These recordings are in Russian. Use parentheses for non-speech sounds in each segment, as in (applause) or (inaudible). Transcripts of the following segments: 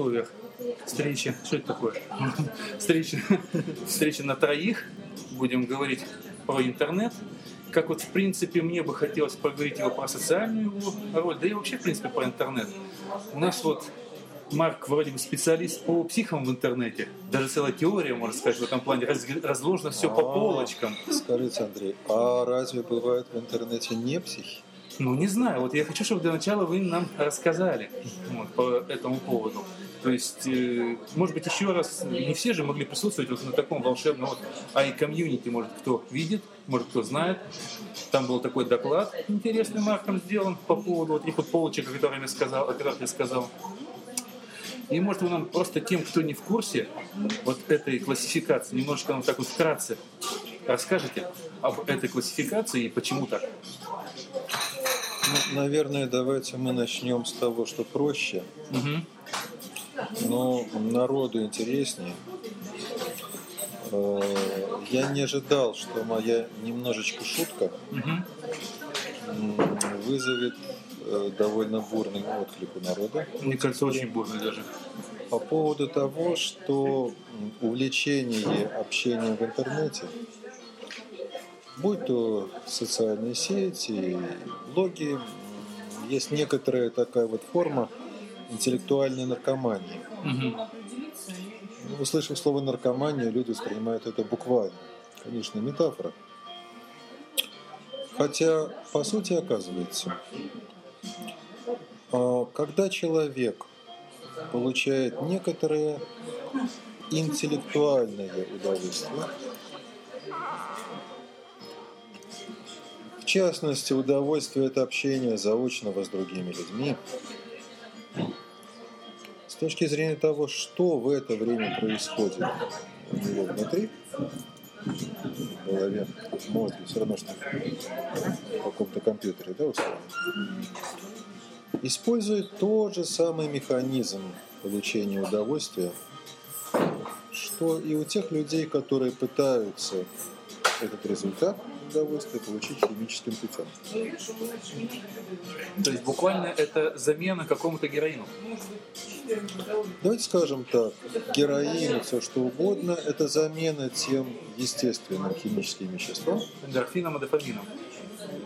условиях встреча. Что это такое? (laughs) Встреча, встреча на троих. Будем говорить про интернет. Как вот, в принципе, мне бы хотелось поговорить его про социальную его роль, да и вообще, в принципе, про интернет. У нас вот Марк вроде бы специалист по психам в интернете. Даже целая теория, можно сказать, в этом плане. Раз, разложено все по А, полочкам. Скажите, Андрей, а разве бывают в интернете не психи? Ну, не знаю. Вот я хочу, чтобы для начала вы нам рассказали вот, по этому поводу. То есть, э, может быть, еще раз, не все же могли присутствовать вот на таком волшебном вот ай-комьюнити, может, кто видит, может, кто знает. Там был такой доклад интересный Марком сделан по поводу вот этих вот полочек, о которых я сказал, о которых я сказал. И может вы нам просто тем, кто не в курсе вот этой классификации, немножко нам так вот вкратце расскажете об этой классификации и почему так? Ну, наверное, давайте мы начнем с того, что проще, Мгм. Но народу интереснее. Э, Я не ожидал, что моя немножечко шутка вызовет э, довольно бурный отклик у народа. Мне кажется, очень бурно даже. По поводу того, что увлечение общением в интернете, будь то социальные сети, блоги, есть некоторая такая вот форма интеллектуальной наркомании. Ну, Услышав слово наркомания, люди воспринимают это буквально. Конечно, метафора. Хотя, по сути, оказывается, а, когда человек получает некоторое интеллектуальное удовольствие, в частности, удовольствие от общения заочного с другими людьми, с точки зрения того, что в это время происходит у него внутри, в голове, в мозге, все равно, что в каком-то компьютере, да, условно, использует тот же самый механизм получения удовольствия, что и у тех людей, которые пытаются этот результат удовольствия получить химическим путем. То есть буквально это замена какому-то героину. Давайте скажем так, героин, все что угодно, это замена тем естественным химическим веществам. Эндорфином и дофамином.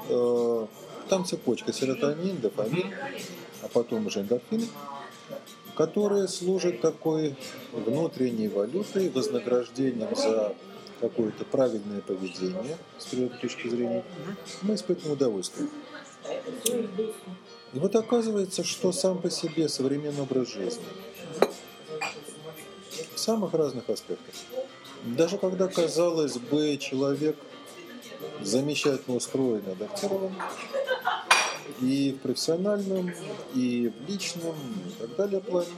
Э, Там цепочка серотонин, дофамин, а потом уже эндорфин, которые служат такой внутренней валютой, вознаграждением за какое-то правильное поведение с природной точки зрения. Мы испытываем удовольствие. И вот оказывается, что сам по себе современный образ жизни в самых разных аспектах. Даже когда, казалось бы, человек замечательно устроен адаптирован, и в профессиональном, и в личном, и так далее плане,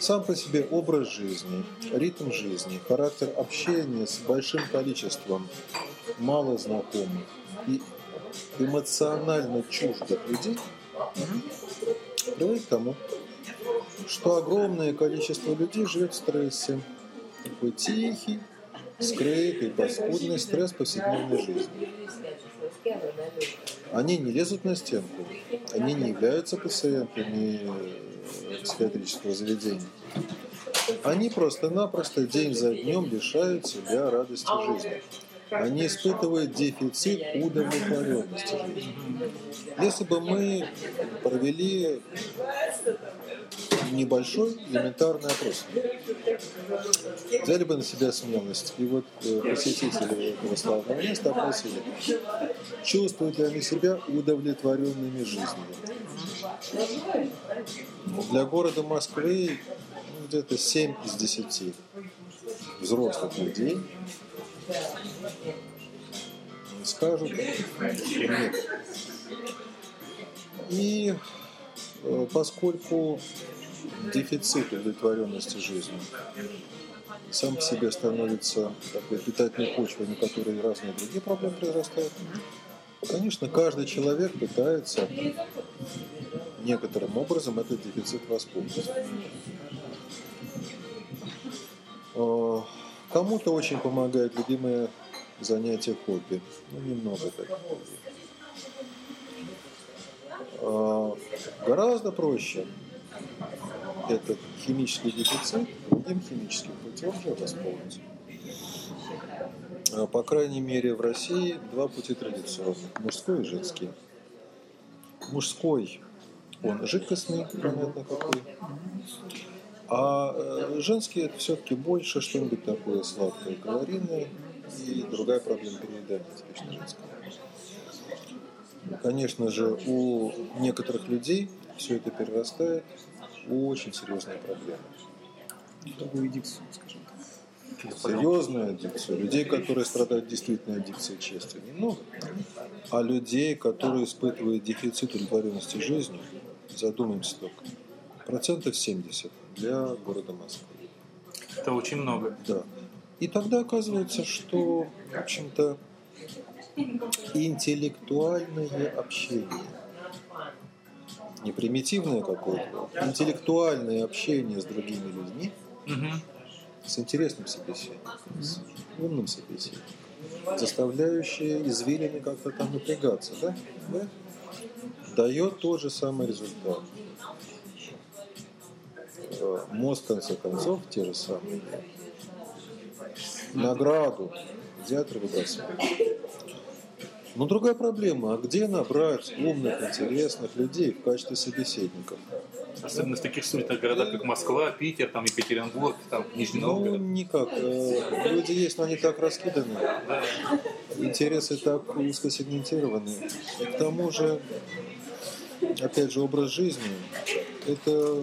сам по себе образ жизни, ритм жизни, характер общения с большим количеством мало знакомых и эмоционально чуждых людей приводит к тому, что огромное количество людей живет в стрессе. Такой тихий, скрытый, паскудный стресс повседневной жизни. Они не лезут на стенку, они не являются пациентами психиатрического заведения. Они просто-напросто день за днем лишают себя радости жизни. Они испытывают дефицит удовлетворенности жизни. Если бы мы провели небольшой элементарный опрос, взяли бы на себя смелость, и вот э, посетители этого славного места опросили, чувствуют ли они себя удовлетворенными жизнью. Для города Москвы ну, где-то 7 из 10 взрослых людей скажут, нет. И э, поскольку дефицит удовлетворенности жизнью сам по себе становится такой питательной почвой, на которой разные другие проблемы произрастают, конечно, каждый человек пытается некоторым образом этот дефицит восполнить. Э, Кому-то очень помогает любимое занятие хобби. Ну, немного так. Гораздо проще этот химический дефицит другим химическим путем же восполнить. А, По крайней мере, в России два пути традиционных – мужской и женский. Мужской, он жидкостный, понятно какой, а э, женский это все-таки больше что-нибудь такое сладкое, калорийное и другая проблема переедания, типично женская. Конечно же, у некоторых людей все это перерастает в очень серьезные проблемы. Другую дикцию, скажем. Серьезную аддикцию. Людей, которые страдают действительно аддикцией чести, немного. А людей, которые испытывают дефицит удовлетворенности жизнью, задумаемся только, процентов 70 для города Москвы. Это очень много. Да. И тогда оказывается, что, в общем-то, интеллектуальное общение, не примитивное какое-то, интеллектуальное общение с другими людьми, Мгм. С интересным собеседником, с умным собеседником, заставляющее извилины как-то там напрягаться, да? да? Дает тот же самый результат. Э, Мозг, в конце концов, те же самые. Награду театр выбрасывает. Но другая проблема, а где набрать умных, интересных людей в качестве собеседников? Особенно в таких суетных городах, как Москва, Питер, там Екатеринбург, там Нижний Ну, Новгород. никак. Э, Люди есть, но они так раскиданы. Интересы так узко сегментированы. И к тому же, опять же, образ жизни – это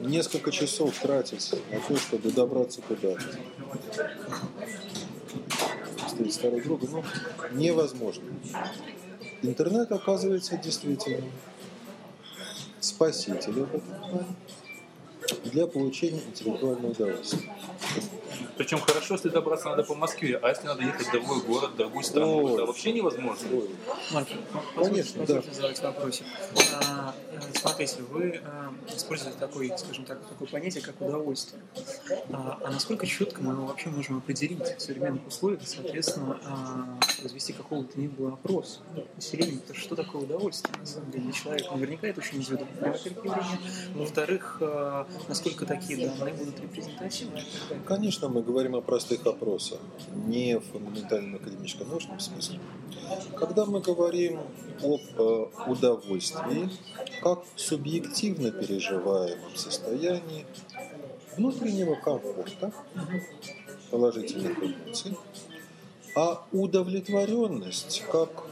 несколько часов тратить на то, чтобы добраться куда-то. Встретить старого друга, ну, невозможно. Интернет оказывается действительно спасителем для получения интеллектуального удовольствия. Причем хорошо, если добраться надо по Москве, а если надо ехать в другой город, в другую страну, Ой. это вообще невозможно. Ой, Марк, Конечно, позвольте, позвольте задать вопросик. А, э, смотрите, вы а, используете такой, скажем так, такое понятие, как удовольствие. А, а насколько четко мы его вообще можем определить в современных условиях, и, соответственно, а, возвести какого то ни было опрос населения, то что такое удовольствие на самом деле для человека? Наверняка это очень индивидуально, во-первых. Во-вторых, а, насколько такие данные будут репрезентативны? и так далее. Конечно, мы говорим о простых опросах, не в фундаментальном академическом научном смысле. Когда мы говорим об э, удовольствии, как субъективно переживаемом состоянии внутреннего комфорта, положительных эмоций, а удовлетворенность как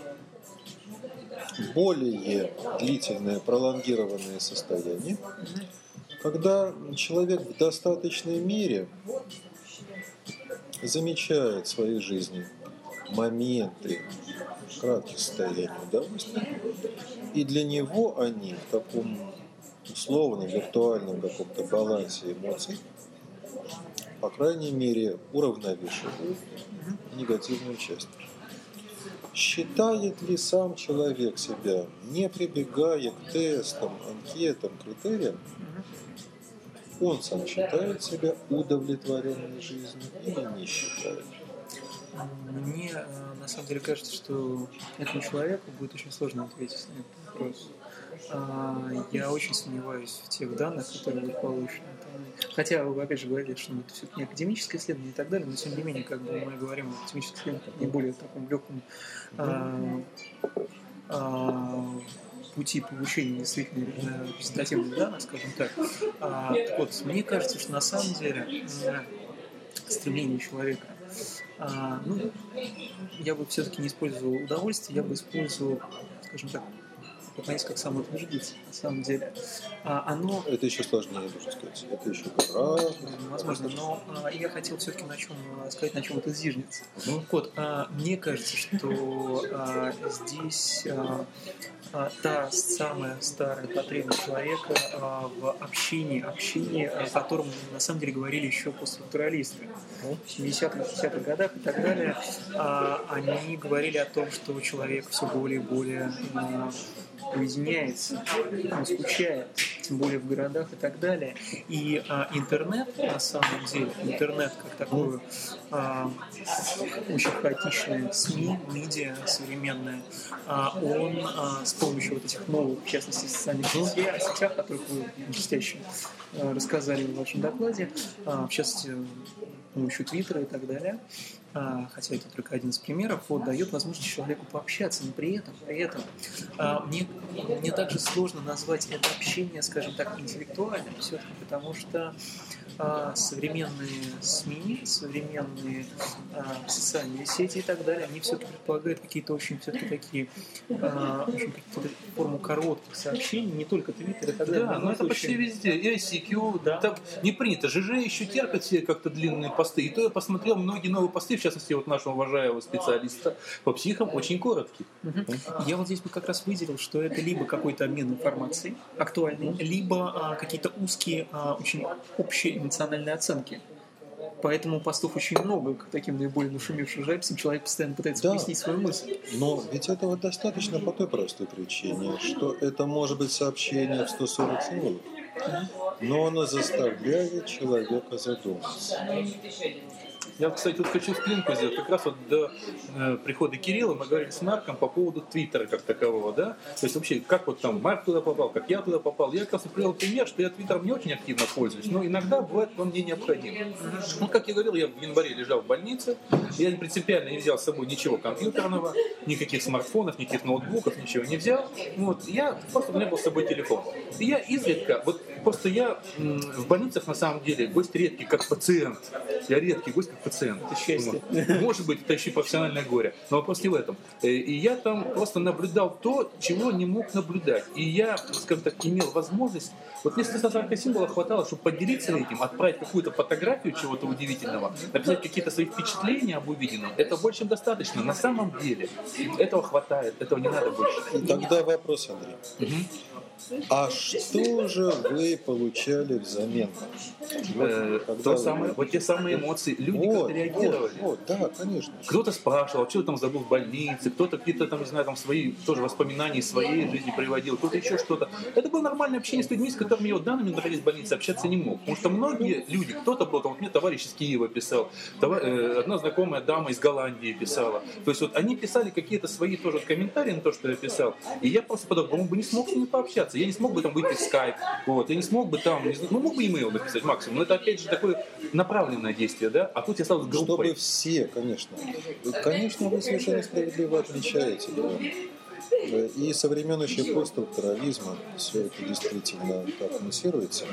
более длительное пролонгированное состояние, когда человек в достаточной мере замечает в своей жизни моменты кратких состояний удовольствия, и для него они в таком условном, виртуальном каком-то балансе эмоций, по крайней мере, уравновешивают негативную часть. Считает ли сам человек себя, не прибегая к тестам, анкетам, критериям, он сам считает себя удовлетворенной жизнью или не считает? Мне э, на самом деле кажется, что этому человеку будет очень сложно ответить на этот вопрос. А, Я очень сомневаюсь в тех данных, которые будут получены. Хотя вы опять же говорили, что это все не академическое исследование и так далее, но тем не менее, как бы мы говорим о академических исследованиях как не более таком легком а, а, пути получения действительно репрезентативных данных, скажем так. А, так вот, мне кажется, что на самом деле стремление человека а, ну, я бы все-таки не использовал удовольствие, я бы использовал, скажем так, понятие, как самоутверждиться, на самом деле. А, оно, Это еще сложнее, должен сказать. Это еще гораздо. возможно, но а, я хотел все-таки на чем а, сказать, на чем это зиждется. Мгм. Вот, а, мне кажется, что а, здесь а, а, та самая старая потребность человека а, в общении, общении, о котором на самом деле говорили еще постструктуралисты. В 70-х, 50-х годах и так далее, а, они говорили о том, что человек все более и более а, уединяется, он скучает, тем более в городах и так далее. И а, интернет, на самом деле, интернет как такое а, очень хаотичное СМИ, медиа современное, а, он а, с помощью вот этих новых, в частности, социальных сетей, сетях, о которых вы блестяще а, рассказали в вашем докладе, а, в частности, с помощью Твиттера и так далее, а, хотя это только один из примеров, вот, дает возможность человеку пообщаться, но при этом, при этом а, мне, мне также сложно назвать это общение, скажем так, интеллектуальным все-таки, потому что а, современные СМИ, современные а, социальные сети и так далее, они все-таки предполагают какие-то очень все-таки такие, а, форму коротких сообщений, не только Твиттер и так далее. Да, но это почти везде. И ICQ, Да. так не принято. ЖЖ еще терпят все как-то длинные посты. И то я посмотрел многие новые посты, в частности, вот нашего уважаемого специалиста по психам, очень короткие. Я вот здесь бы как раз выделил, что это либо какой-то обмен информацией актуальный, либо а, какие-то узкие, а, очень общие эмоциональные оценки. Поэтому постов очень много к таким наиболее нашумевшим записям. Человек постоянно пытается Да. пояснить свою мысль. Но ведь этого достаточно по той простой причине, что это может быть сообщение в 140 слов, но оно заставляет человека задуматься. Я, кстати, тут хочу склинку сделать. Как раз вот до э, прихода Кирилла мы говорили с Марком по поводу Твиттера как такового, да? То есть вообще, как вот там Марк туда попал, как я туда попал. Я как раз привел пример, что я Твиттером не очень активно пользуюсь, но иногда бывает он мне необходим. Ну, как я говорил, я в январе лежал в больнице, я принципиально не взял с собой ничего компьютерного, никаких смартфонов, никаких ноутбуков, ничего не взял. Вот, я просто у меня был с собой телефон. И я изредка, вот просто я в больницах на самом деле гость редкий, как пациент. Я редкий гость, как пациент. Это счастье. Вот. Может быть, это еще и профессиональное горе. Но вопрос не в этом. Э, И я там просто наблюдал то, чего не мог наблюдать. И я, скажем так, имел возможность, вот мне 140 символов хватало, чтобы поделиться этим, отправить какую-то фотографию чего-то удивительного, написать какие-то свои впечатления об увиденном. Это больше чем достаточно. На самом деле этого хватает, этого не надо больше. Тогда вопрос, Андрей. Мгм. А что же вы получали взамен? Вот Э, То самое, вот те самые эмоции. Люди Вот, как-то реагировали. Вот, вот, да, конечно. Кто-то спрашивал, что ты там забыл в больнице, кто-то какие-то там, не знаю, там свои тоже воспоминания из своей жизни приводил, кто-то еще что-то. Это было нормальное общение с людьми, с которыми я вот в данный момент, находясь в больнице, общаться не мог. Потому что многие люди, кто-то был, там, вот мне товарищ из Киева писал, товар- э, одна знакомая дама из Голландии писала. То есть вот они писали какие-то свои тоже комментарии на то, что я писал, и я просто по-другому бы не смог с ними пообщаться. Я не смог бы там выйти в скайп, вот, я не смог бы там, не знаю, ну мог бы имейл написать максимум, но это опять же такое направленное действие, да, а тут я стал с группой. Чтобы все, конечно. Конечно, вы совершенно справедливо отличаете. да. Э, И со времен еще постструктурализма все это действительно так муссируется.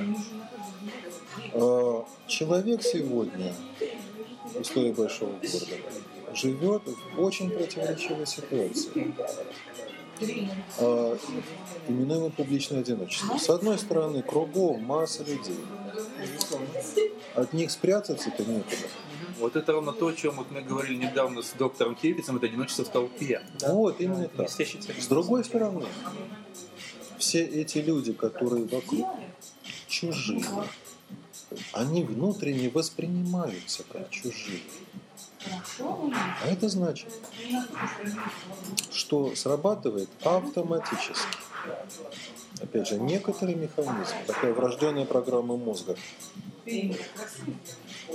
А, Человек сегодня условиях большого города живет в очень противоречивой ситуации. А, Именуемое публичное одиночество. С одной стороны, кругом масса людей. От них спрятаться-то некуда. Вот это ровно то, о чем вот мы говорили недавно с доктором Хейвицем, это одиночество в толпе. Вот, именно так. Блестящий термин. С другой стороны, все эти люди, которые вокруг, чужие, они внутренне воспринимаются как чужие. А это значит, что срабатывает автоматически. Опять же, некоторый механизм, такая врожденная программа мозга,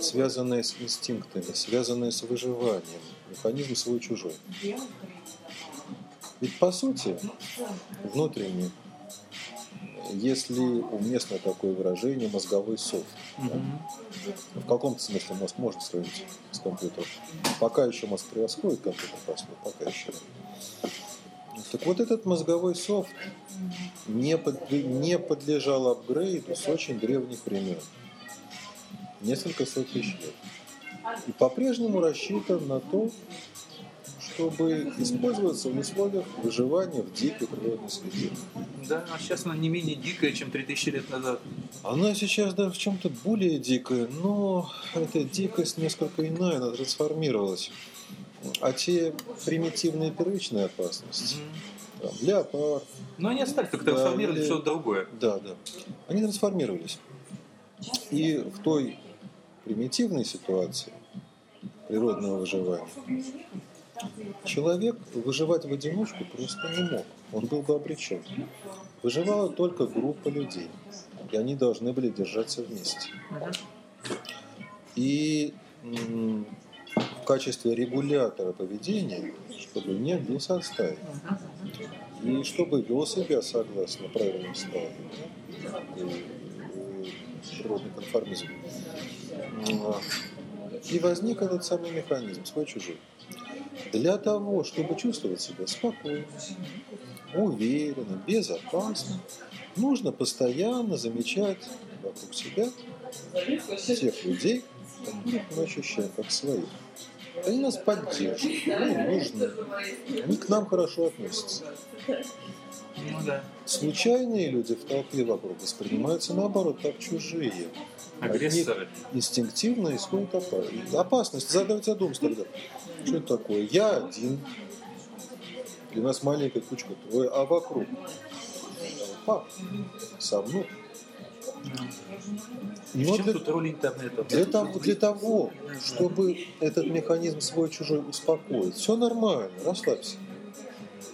связанная с инстинктами, связанная с выживанием, механизм свой-чужой. Ведь по сути, внутренне, если уместно такое выражение, мозговой софт. да, В каком-то смысле мозг можно сравнить с компьютером. Пока еще мозг превосходит компьютер по пока еще. Так вот этот мозговой софт не, под- не подлежал апгрейду с очень древних времен. Несколько сот тысяч лет. И по-прежнему рассчитан на то, чтобы использоваться в условиях выживания в дикой природной среде. Да, а сейчас она не менее дикая, чем 3000 лет назад. Она сейчас даже в чем-то более дикая, но эта дикость несколько иная, она трансформировалась. А те примитивные первичные опасности, там, леопард, Но они остались, только Да, трансформировали или- что-то другое. да, да, они трансформировались. И в той примитивной ситуации природного выживания Человек выживать в одиночку просто не мог. Он был бы обречен. Выживала только группа людей. И они должны были держаться вместе. И в качестве регулятора поведения, чтобы не бился от стаи. И чтобы вел себя согласно правилам стаи. Природный конформизм. И возник этот самый механизм, свой-чужой. Для того, чтобы чувствовать себя спокойно, уверенно, безопасно, нужно постоянно замечать вокруг себя тех людей, которых мы ощущаем как своих. Они нас поддерживают, они нужны, они к нам хорошо относятся. Ну да. Случайные люди в толпе вокруг воспринимаются наоборот как чужие. Агрессоры. Инстинктивно исходит опасность. Опасность. Задавайте думать тогда. Что это такое? Я один. И у нас маленькая кучка трое, а вокруг толпа со мной. Но для, тут роль интернета? Для того, для того, чтобы этот механизм свой-чужой успокоить. Все нормально, расслабься.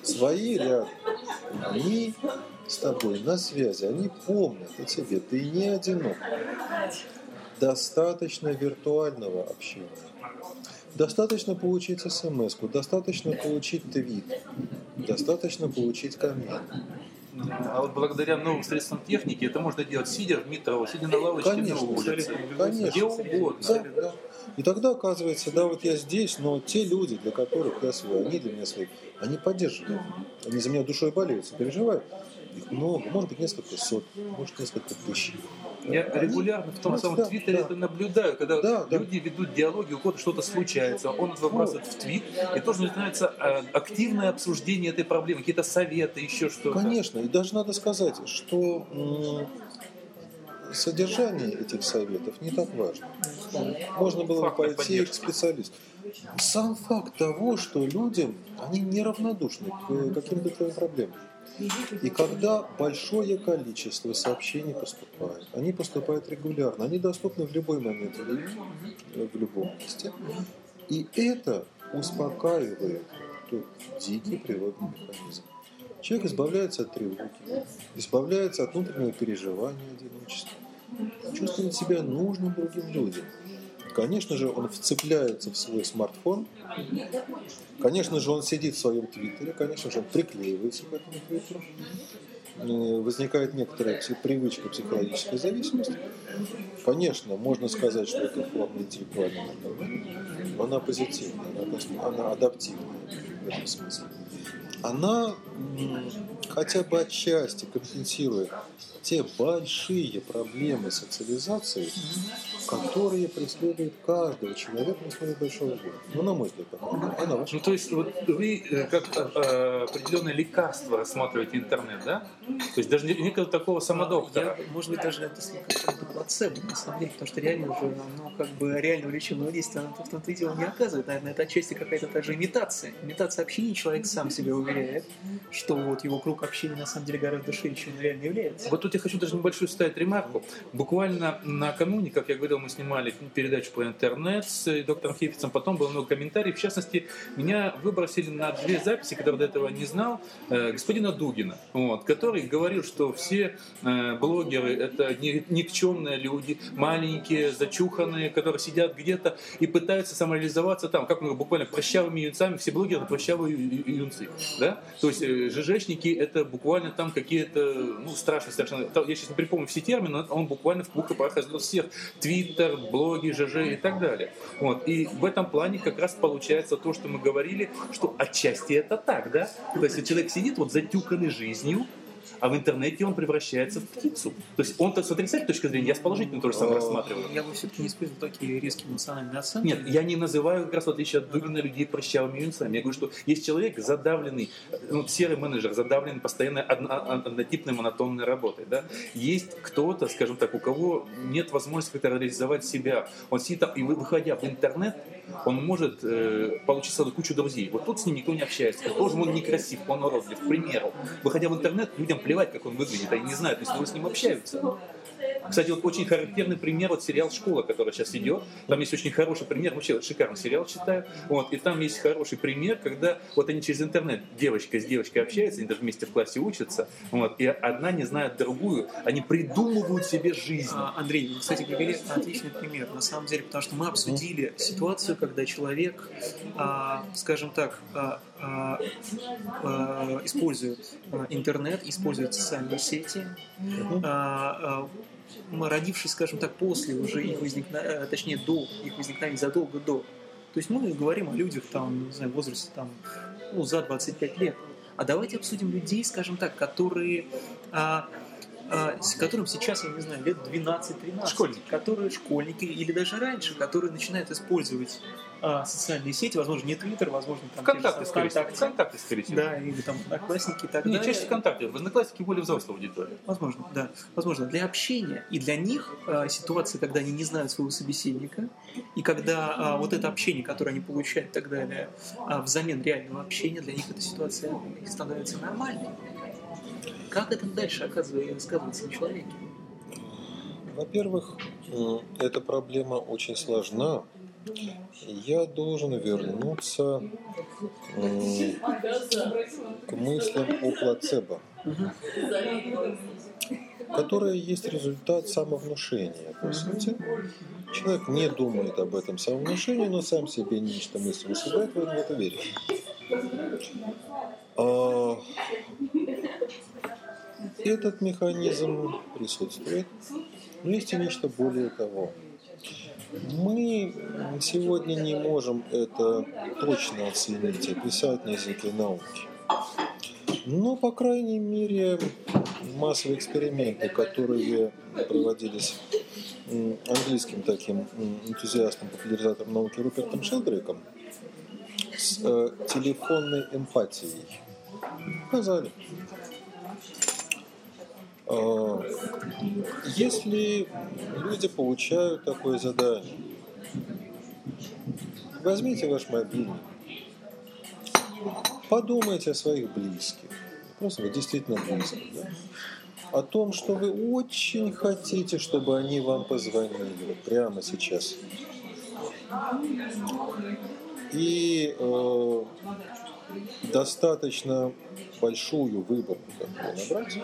Свои рядом. Они с тобой на связи, они помнят о тебе, ты не одинок. Достаточно виртуального общения. Достаточно получить смс достаточно получить твит, достаточно получить коммент. А вот благодаря новым средствам техники это можно делать сидя в метро, сидя на лавочке конечно, на улице, конечно. где угодно. Да, да. И тогда оказывается, да, вот я здесь, но те люди, для которых я свой, они для меня свои, они поддерживают. Они за меня душой болеют, переживают. Их много, может быть, несколько сот, может, несколько тысяч. Я регулярно в том да, самом да, Твиттере да. это наблюдаю, когда да, люди да. ведут диалоги, у кого-то что-то случается, он это выбрасывает в твит, и тоже начинается э, активное обсуждение этой проблемы, какие-то советы, еще что-то. Конечно, и даже надо сказать, что содержание этих советов не так важно. Можно было бы пойти поддержки. к специалисту. Сам факт того, что люди, они неравнодушны к каким-то твоим проблемам. И когда большое количество сообщений поступает, они поступают регулярно, они доступны в любой момент времени, в любом месте. И это успокаивает тот дикий природный механизм. Человек избавляется от тревоги, избавляется от внутреннего переживания одиночества, чувствует себя нужным другим людям. Конечно же, он вцепляется в свой смартфон, конечно же, он сидит в своем твиттере, конечно же, он приклеивается к этому твиттеру, э, возникает некоторая привычка психологической зависимости. Конечно, можно сказать, что это форма интеллектуального но она позитивная, она, она адаптивная в этом смысле. Она хотя бы отчасти компенсирует те большие проблемы социализации, которые преследуют каждого человека на основе большого города. Ну, на мой взгляд, а на ваш? Ну, то есть, вот вы э, как э, определенное лекарство рассматриваете интернет, да? То есть даже некого такого самодоктора. Я, может быть, даже это как плацебо, на самом деле, потому что реально уже, оно как бы реального лечебного действия, оно в том-то и дело не оказывает. Наверное, это отчасти какая-то также имитация. Имитация общения человек сам себя уверяет, что вот его круг общения на самом деле гораздо шире, чем он реально является. Вот тут я хочу даже небольшую ставить ремарку. Буквально накануне, как я говорил, мы снимали передачу по интернет с доктором Хефицем, потом было много комментариев. В частности, меня выбросили на две записи, которые до этого не знал, э, господина Дугина, вот, который говорил, что все э, блогеры это никчемные люди, маленькие, зачуханные, которые сидят где-то и пытаются самореализоваться там, как мы буквально прощавыми юнцами, все блогеры прощавые юнцы, да? То есть э, ЖЖшники это буквально там какие-то, ну, страшные совершенно я сейчас не припомню все термины, он буквально в двух эпохах раздел всех. Твиттер, блоги, ЖЖ и так далее. Вот. И в этом плане как раз получается то, что мы говорили, что отчасти это так, да? То есть человек сидит вот затюканный жизнью, а в интернете он превращается в птицу. То есть он-то с отрицательной точки зрения, я с положительной тоже сам рассматриваю. Я бы все-таки не использовал такие резкие эмоциональные оценки. Нет, я не называю как раз в отличие от Дугина людей прыщавыми юнцами. Я говорю, что есть человек задавленный, ну, серый менеджер, задавленный постоянно однотипной монотонной работой. Да? Есть кто-то, скажем так, у кого нет возможности как-то реализовать себя. Он сидит там, и выходя в интернет, он может э, получить сразу кучу друзей. Вот тут с ним никто не общается. Тоже он некрасив, он уродлив. К примеру, выходя в интернет, людям плевать, как он выглядит, они не знают, если с ним общаются. Кстати, вот очень характерный пример, вот сериал «Школа», который сейчас идет, там есть очень хороший пример, вообще шикарный сериал читаю, вот, и там есть хороший пример, когда вот они через интернет, девочка с девочкой общаются, они даже вместе в классе учатся, вот, и одна не знает другую, они придумывают себе жизнь. А, Андрей, вы, кстати, привели отличный пример, на самом деле, потому что мы обсудили ситуацию, когда человек, а, скажем так, а, а, а, использует а, интернет, использует социальные сети, родившись, скажем так, после уже их возникновения, точнее, до их возникновения, задолго до. То есть мы говорим о людях там, не знаю, в возрасте там, ну, за 25 лет. А давайте обсудим людей, скажем так, которые а, с которым сейчас, я не знаю, лет 12-13. Школьники. Которые школьники или даже раньше, которые начинают использовать а, социальные сети, возможно, не Твиттер, возможно, там Вконтакте, те же скорее всего. ВКонтакте. Скорее всего. Да, или там одноклассники и так Не, далее. чаще ВКонтакте. В Одноклассники более взрослая аудитория. Возможно, да. Возможно, для общения. И для них а, ситуация, когда они не знают своего собеседника, и когда а, вот это общение, которое они получают и так далее, а, взамен реального общения, для них эта ситуация становится нормальной. Как это дальше оказывается, сказывается на человеке? Во-первых, м, эта проблема очень сложна. Я должен вернуться м, к мыслям о плацебо, которое есть результат самовнушения. По сути, человек не думает об этом самовнушении, но сам себе нечто мысль он в это верит. Этот механизм присутствует, но есть и нечто более того. Мы сегодня не можем это точно оценить, описать на языке науки. Но, по крайней мере, массовые эксперименты, которые проводились английским таким энтузиастом, популяризатором науки Рупертом Шелдрейком с э, телефонной эмпатией, показали. А, Если люди получают такое задание, возьмите ваш мобильник, подумайте о своих близких, просто вот действительно близких, да? о том, что вы очень хотите, чтобы они вам позвонили прямо сейчас. И э, достаточно большую выборку такую набрать.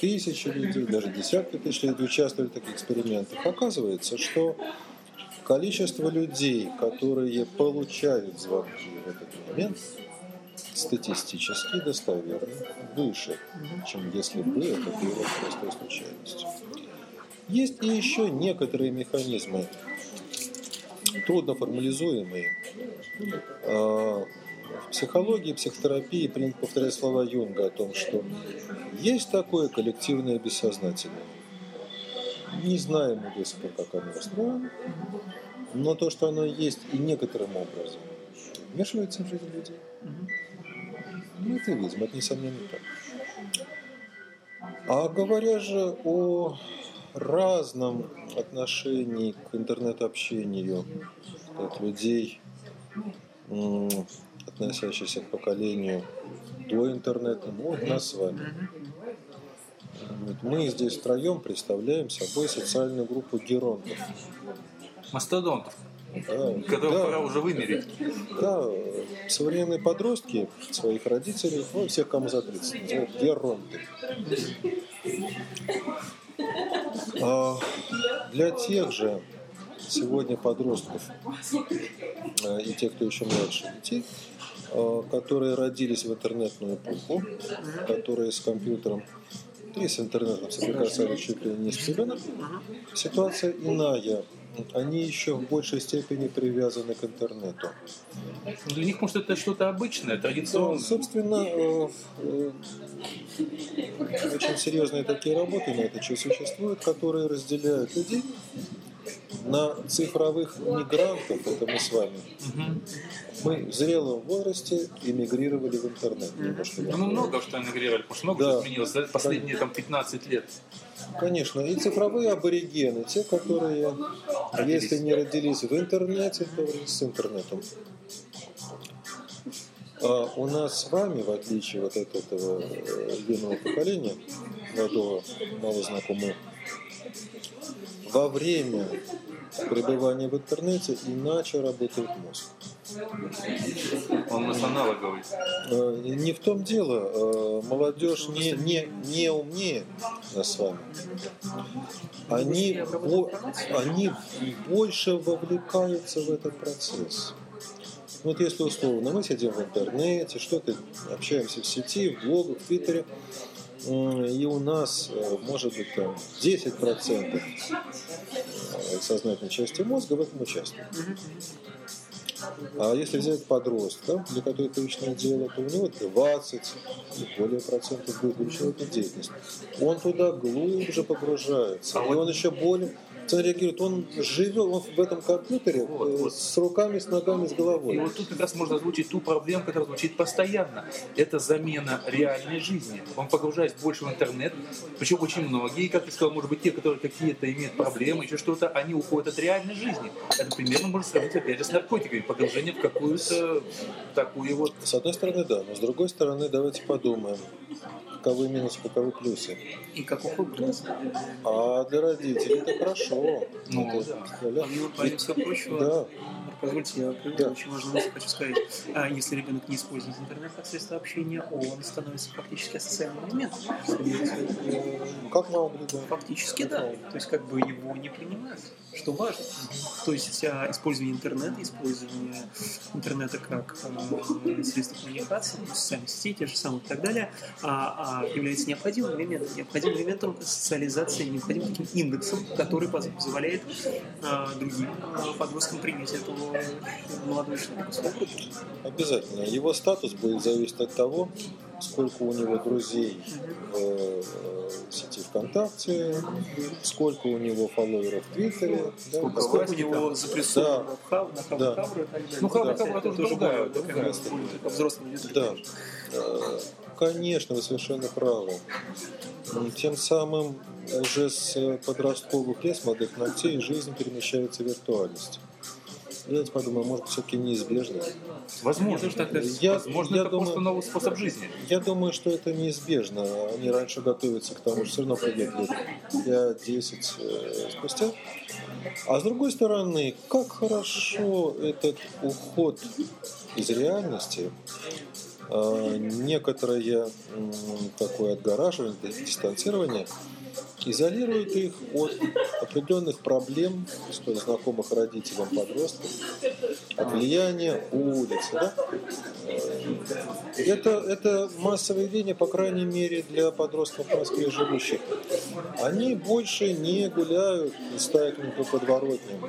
Тысячи людей, даже десятки тысяч людей участвовали в таких экспериментах. Оказывается, что количество людей, которые получают звонки в этот момент, статистически достоверно выше, чем если бы это было простой случайностью. Есть и еще некоторые механизмы, трудно формализуемые. А, В психологии, психотерапии принято повторять слова Юнга о том, что есть такое коллективное бессознательное. Не знаем мы до сих пор, как оно устроено, но то, что оно есть и некоторым образом вмешивается в жизнь людей, мы это видим, это несомненно так. А говоря же о разном отношении к интернет-общению от людей, м, относящихся к поколению до интернета, ну, вот нас с вами. Мы здесь втроем представляем собой социальную группу геронтов. Мастодонтов, Да, которых да. пора уже вымереть. Да, современные подростки своих родителей, ну, всех, кому за 30, называют геронты. А для тех же сегодня подростков э, и тех, кто еще младше детей, э, которые родились в интернетную эпоху, которые с компьютером и с интернетом соприкасались чуть ли не с пеленок, ситуация иная. Они еще в большей степени привязаны к интернету. Для них, может, это что-то обычное, Ну, традиционное. собственно, э, очень серьезные такие работы на это существуют, которые разделяют людей на цифровых мигрантов, это мы с вами. Мгм. Мы в зрелом возрасте эмигрировали в интернет. немножко Ну, мы много что эмигрировали, потому что много Да. изменилось за последние там, 15 лет. Конечно, и цифровые аборигены, те, которые, Родились. если не родились в интернете, то с интернетом. А у нас с вами, в отличие вот от этого юного поколения, молодого, малознакомого, во время пребывания в интернете иначе работает мозг. Он у нас аналоговый. Э, Не в том дело, э, молодежь не, не, не умнее нас с вами. Они, бо- они больше вовлекаются в этот процесс. Вот если условно мы сидим в интернете, что-то общаемся в сети, в блогах, в твиттере, и у нас э, может быть там 10% э, сознательной части мозга в этом участвует. А если взять подростка, для которого это личное дело, то у него 20 и более процентов будет увеличивать деятельность. Он туда глубже погружается. А и он еще более он реагирует, он живет, он в этом компьютере Вот, э, вот. с руками, с ногами, с головой. И вот тут как раз можно озвучить ту проблему, которая звучит постоянно. Это замена реальной жизни. Он погружаясь больше в интернет, причем очень многие, как ты сказал, может быть, те, которые какие-то имеют проблемы, еще что-то, они уходят от реальной жизни. Это примерно можно сравнить опять же с наркотиками, погружение в какую-то такую вот... С одной стороны, да, но с другой стороны, давайте подумаем, каковы минусы, каковы плюсы. И как уходит. А для родителей это хорошо. Ну, Это- да. Помимо, помимо всего прочего, Да, позвольте, я приведу Да. очень важную мысль, хочу сказать. А если ребенок не использует интернет как средство общения, он становится фактически асоциальным элементом. Как да. Фактически да. То есть как бы его не принимают, что важно. То есть использование интернета, использование интернета как а, средство коммуникации, социальные сети, те же самые и так далее, а, а, является необходимым элементом, необходимым элементом социализации, необходимым таким индексом, который поз- позволяет а, другим а, подросткам принять этого молодого человека. Обязательно. Его статус будет зависеть от того, сколько у него друзей в э, сети ВКонтакте, сколько у него фолловеров в Твиттере. да, Сколько а Сколько у него запрессовано Да. в на Да. Ну, хава- Да, это тоже тоже другая, другая аудитория. Да, Э, конечно, вы совершенно правы. Тем самым уже с подростковых лет, молодых ногтей, жизнь перемещается в виртуальность. Давайте подумаем, может быть, все-таки неизбежно. Возможно. Тоже так. Я, Возможно, я это думаю, просто новый способ жизни. Я думаю, что это неизбежно. Они раньше готовятся к тому, что все равно придет лет 5-10 э, спустя. А с другой стороны, как хорошо этот уход из реальности, э, некоторое такое отгораживание, дистанцирование, изолирует их от определенных проблем, столь знакомых родителям подростков, от влияния улицы. Да? Это, это массовое явление, по крайней мере, для подростков в Москве живущих. Они больше не гуляют стайками по подворотням.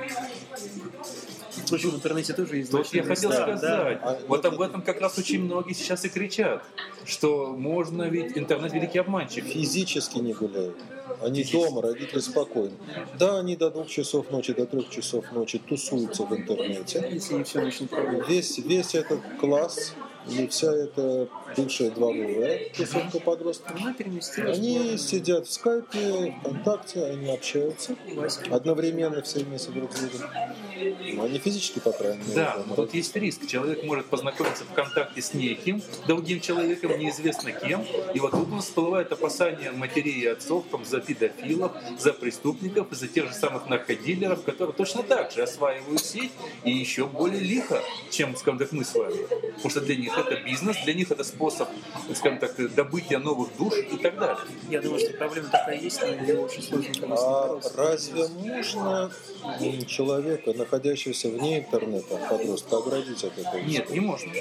Впрочем, в интернете тоже есть Вот я значимые хотел сказать. да. Вот об этом как раз очень многие сейчас и кричат, что можно ведь интернет великий обманщик. Физически не гуляют. Они Физически. дома, родители спокойны. Да, они до двух часов ночи, до трех часов ночи тусуются в интернете. Если не все начнут проводить. Весь, весь этот класс и вся эта бывшая дворовая тусовка подростков, они в- сидят в скайпе, ВКонтакте, они общаются одновременно все вместе друг с другом. Ну, они физически, по крайней мере. Да, дома. тут есть риск. Человек может познакомиться в контакте с неким, другим человеком, неизвестно кем. И вот тут у нас всплывает опасание матерей и отцов там, за педофилов, за преступников и за тех же самых наркодилеров, которые точно так же осваивают сеть и еще более лихо, чем, скажем так, мы с вами. Потому что для них это бизнес, для них это способ, скажем так, добытия новых душ и так далее. Я думаю, что проблема такая есть, но ее очень сложно А разве можно человека, находящегося вне интернета, подростка, оградить от этого? Нет, не можно.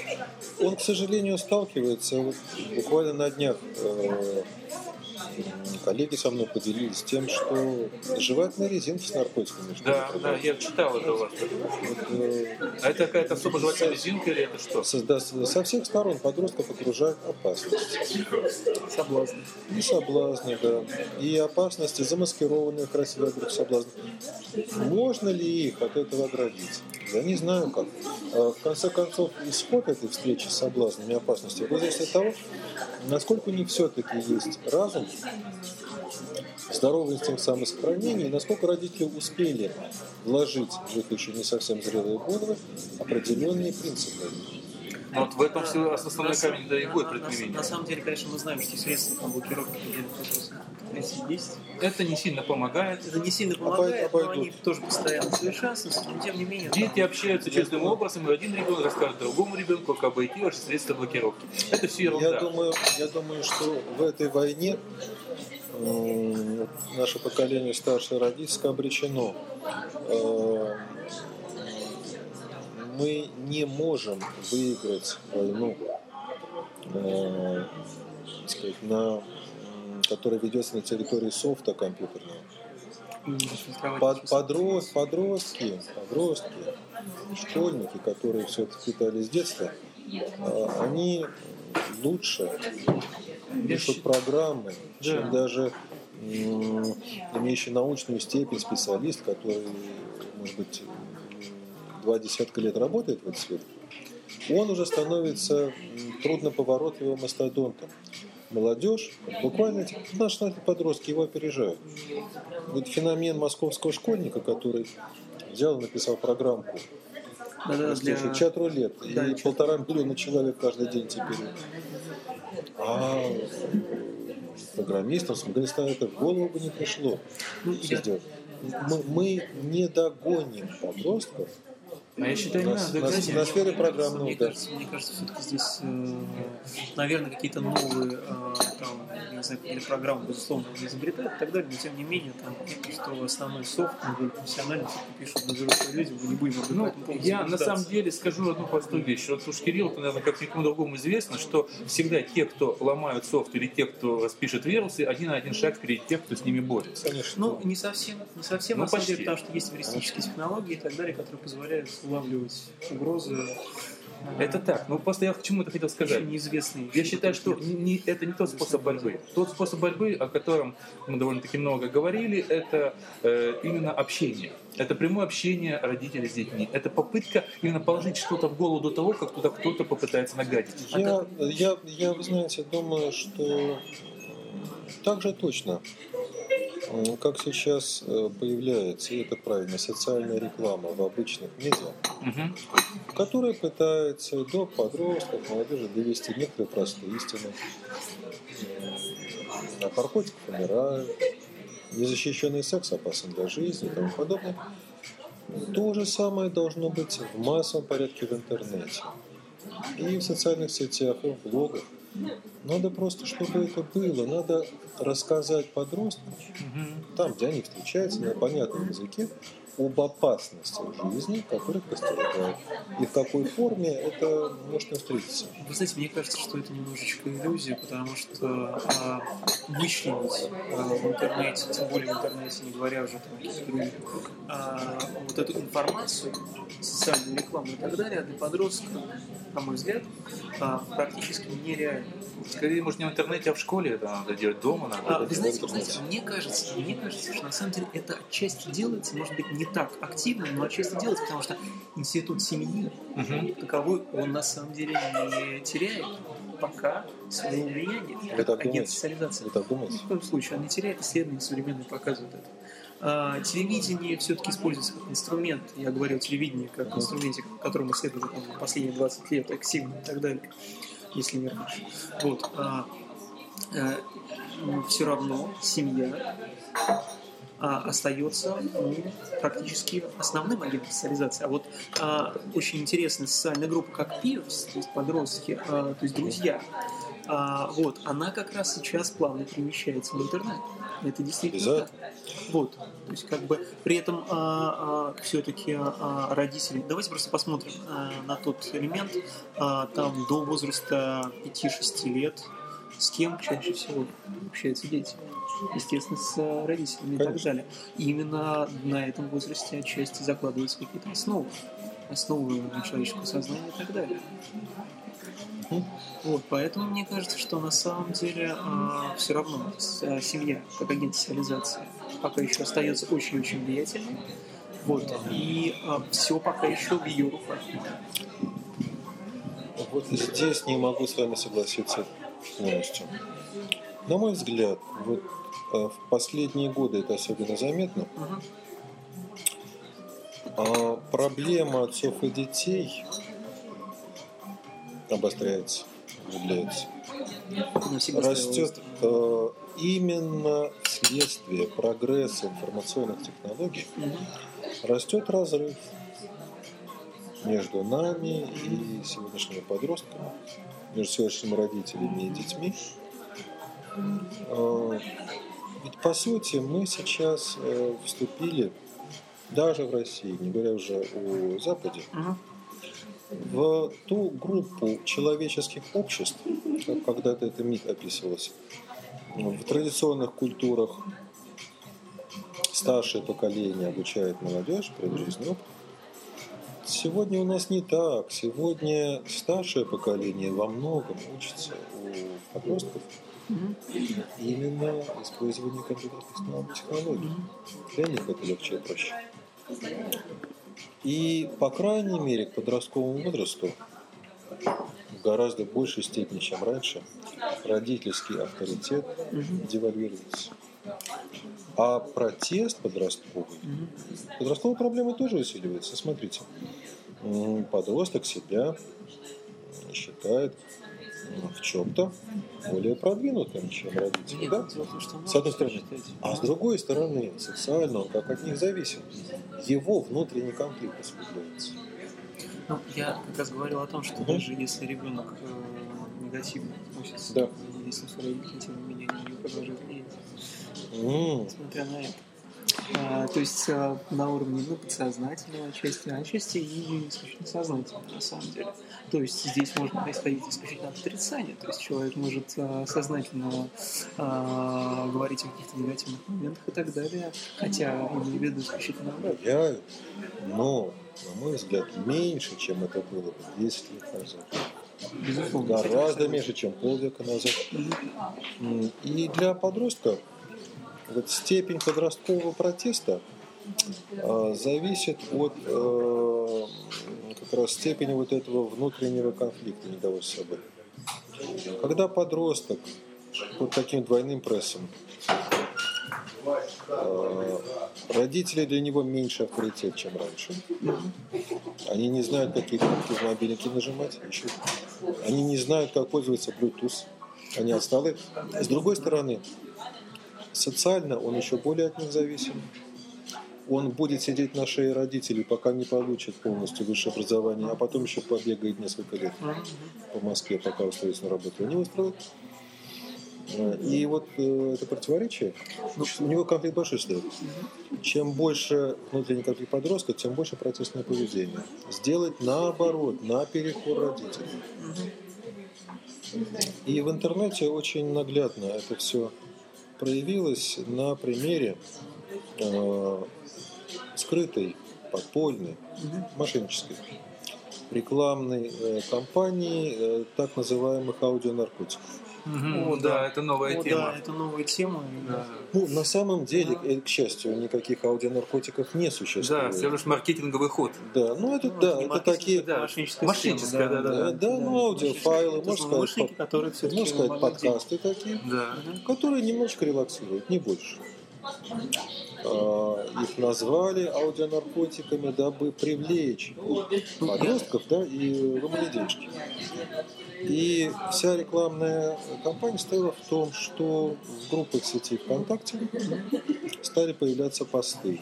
Он, к сожалению, сталкивается, вот буквально на днях э, коллеги со мной поделились тем, что жевательные резинки с наркотиками. Да, да, я читал это у вас. Вот, э, А это какая-то особо жевательная резинка или это что? созда- со всех сторон подростков окружает опасность. Соблазн. И соблазны, да. И опасности, замаскированные красивые вдруг соблазны. Можно ли их от этого оградить? Я не знаю как. А, В конце концов, исход этой встречи с соблазнами и опасностью зависеть от того, насколько у них все-таки есть разум, здоровый инстинкт самосохранения, и насколько родители успели вложить в их еще не совсем зрелые головы определенные принципы. Но вот в этом все основной камень, да, и на- будет на- на- самом деле, конечно, мы знаем, что средства по блокировке есть. Это не сильно помогает. Это не сильно Обой- помогает, но обойдут. они тоже постоянно совершенствуются, но тем не менее... там- Дети общаются честным образом, и один ребенок расскажет другому ребенку, как обойти ваши средства блокировки. Это все ерунда. Я думаю, я думаю, что в этой войне м, наше поколение старшее родительское обречено. Э, Мы не можем выиграть войну, э, сказать, на, м, которая ведется на территории софта компьютерного. Под, подрос- подростки, подростки, школьники, которые все это впитали с детства, э, они лучше пишут программы, чем Да. даже имеющий научную степень специалист, который, может быть, два десятка лет работает в этой сфере, он уже становится трудноповоротливым мастодонтом. Молодежь, буквально эти 15 подростки его опережают. Вот феномен московского школьника, который взял и написал программку Да-да, для... Слушай, чат рулет. Да, и чат- полтора миллиона человек каждый день теперь. А программистам с Афганистана это в голову бы не пришло. Ну, я-. Мы, мы не догоним подростков А я считаю, не на, надо. на сфере программного Мне кажется, мне кажется, все-таки здесь, э, наверное, какие-то новые, э, там, я не знаю, программы, безусловно, они изобретают и так далее, но тем не менее, там, что основной софт, наиболее профессионально все-таки пишут на взрослые люди, мы не будем об этом Ну, я на самом деле скажу одну простую вещь. Вот уж Кирилл, наверное, как никому другому известно, что всегда те, кто ломают софт или те, кто распишет вирусы, один на один шаг впереди тех, кто с ними борется. Конечно. Ну, не совсем, не совсем, Ну, на самом почти. деле, потому что есть эвристические технологии и так далее, которые позволяют улавливать угрозы. э, Это так. Ну, просто я к чему это хотел сказать. еще неизвестные. Я считаю, что не- это не тот способ борьбы. Тот способ борьбы, о котором мы довольно-таки много говорили, это э, именно общение. Это прямое общение родителей с детьми. Это попытка именно положить что-то в голову до того, как туда кто-то попытается нагадить. А Я, так- я, я, вы знаете, думаю, что м, так же точно, как сейчас э, появляется, и это правильно, социальная реклама в обычных медиа, Мгм. которая пытается до подростков, молодежи довести некоторые простые истины. От наркотиков умирают, незащищенный секс опасен для жизни и тому подобное. То же самое должно быть в массовом порядке в интернете. И в социальных сетях, и в блогах. Надо просто, чтобы это было. Надо рассказать подросткам, там, где они встречаются, на понятном языке, об опасностях жизни, которых подстерегают. И в какой форме это может им встретиться. Вы знаете, мне кажется, что это немножечко иллюзия, потому что а, вычленить а, в интернете, тем более в интернете, не говоря уже там других, а, вот эту информацию, социальную рекламу и так далее для подростка, на мой взгляд, а, практически нереально. Скорее, может, не в интернете, а в школе это надо делать дома. Надо А, вы знаете, вы знаете, мне кажется, мне кажется, что на самом деле это отчасти делается, может быть, не так активно, но отчасти делается, потому что институт семьи Мгм. таковой, он на самом деле не теряет пока своего влияния. Вы так Агент социализации. Вы так думаете? Ни в коем случае, он не теряет, исследования современные показывают это. А, телевидение все-таки используется как инструмент. Я говорю о телевидении как инструменте, которому следует там, последние 20 лет активно и так далее, если не раньше. Вот. все равно семья а, остается ну, практически основным агентом социализации. А вот а, очень интересная социальная группа, как peers, то есть подростки, а, то есть друзья, а, вот, она как раз сейчас плавно перемещается в интернет. Это действительно так. Вот, то есть как бы при этом а, а, все-таки а, родители. Давайте просто посмотрим а, на тот элемент, а, там до возраста 5-6 лет, с кем чаще всего общаются дети естественно, с родителями Конечно. и так далее. И именно на этом возрасте отчасти закладываются какие-то основы, основы человеческого сознания и так далее. Вот, поэтому мне кажется, что на самом деле э, все равно э, семья, как агент социализации, пока еще остается очень-очень влиятельной. Вот, и все пока еще в ее руках. Вот здесь не могу с вами согласиться полностью. На мой взгляд, вот э, в последние годы это особенно заметно. А проблема отцов и детей обостряется, углубляется. Растет э, именно вследствие прогресса информационных технологий растет разрыв между нами и сегодняшними подростками, между сегодняшними родителями и детьми. Э, Ведь по сути мы сейчас э, вступили даже в России, не говоря уже о Западе, в ту группу человеческих обществ, как когда-то это миф описывалось, в традиционных культурах старшее поколение обучает молодежь, преджизненный опыт. Сегодня у нас не так. Сегодня старшее поколение во многом учится у подростков Именно использованию компьютерных технологий. Для них это легче и проще. И, по крайней мере, к подростковому возрасту в гораздо большей степени, чем раньше, родительский авторитет Мгм. девальвируется. А протест подростковый, Мгм. подростковая проблема тоже усиливается. Смотрите, подросток себя считает в чем-то более продвинутым, чем родители. Да? С одной стороны. А с другой стороны, социально он как от них зависим. Его внутренний конфликт осуществляется. Ну, я как раз говорил о том, что Мгм. даже если ребенок э, негативно относится, Да. если свои родители, тем не продолжают влиять, М, несмотря на это. А, то есть а, на уровне ну, подсознательного отчасти, а отчасти и исключительно сознательного, на самом деле. То есть здесь можно происходить исключительно от отрицания, то есть человек может а, сознательно а, говорить о каких-то негативных моментах и так далее, хотя имея в виду исключительно. Я, но, на мой взгляд, меньше, чем это было бы 10 лет назад. Безусловно. Гораздо меньше, чем полвека назад. И для подростка вот степень подросткового протеста а, зависит от э, как раз степени вот этого внутреннего конфликта недовольства собой. Когда подросток под таким двойным прессом, э, родители для него меньше авторитет, чем раньше. Они не знают, какие кнопки в мобильнике нажимать. еще. Они не знают, как пользоваться Bluetooth. Они отсталые. С другой стороны, социально он еще более от них зависим. Он будет сидеть на шее родителей, пока не получит полностью высшее образование, а потом еще побегает несколько лет по Москве, пока устроится на работу. Не устроит. И вот э, это противоречие, ну, у него конфликт большой стоит. Чем больше внутренний конфликт подростка, тем больше протестное поведение. Сделать наоборот, наперекор родителей. И в интернете очень наглядно это все проявилось на примере э, скрытой, подпольной, мошеннической рекламной э, кампании э, так называемых аудионаркотиков. Мгм, О, да, да. это новая О, тема. да, это новая тема. Да. Ну, на самом деле, э, к счастью, никаких аудионаркотиков не Да, существует. всего лишь маркетинговый ход. Да, ну это Ну, да, это такие, да. мошенническая Мошенническая, схема, да-да-да. Да, ну, аудиофайлы, можно сказать, которые можно сказать, подкасты такие, Да. которые немножечко релаксируют, не больше. А, Их назвали аудионаркотиками, дабы привлечь подростков да, и денежки. И вся рекламная кампания стояла в том, что в группах сети ВКонтакте стали появляться посты.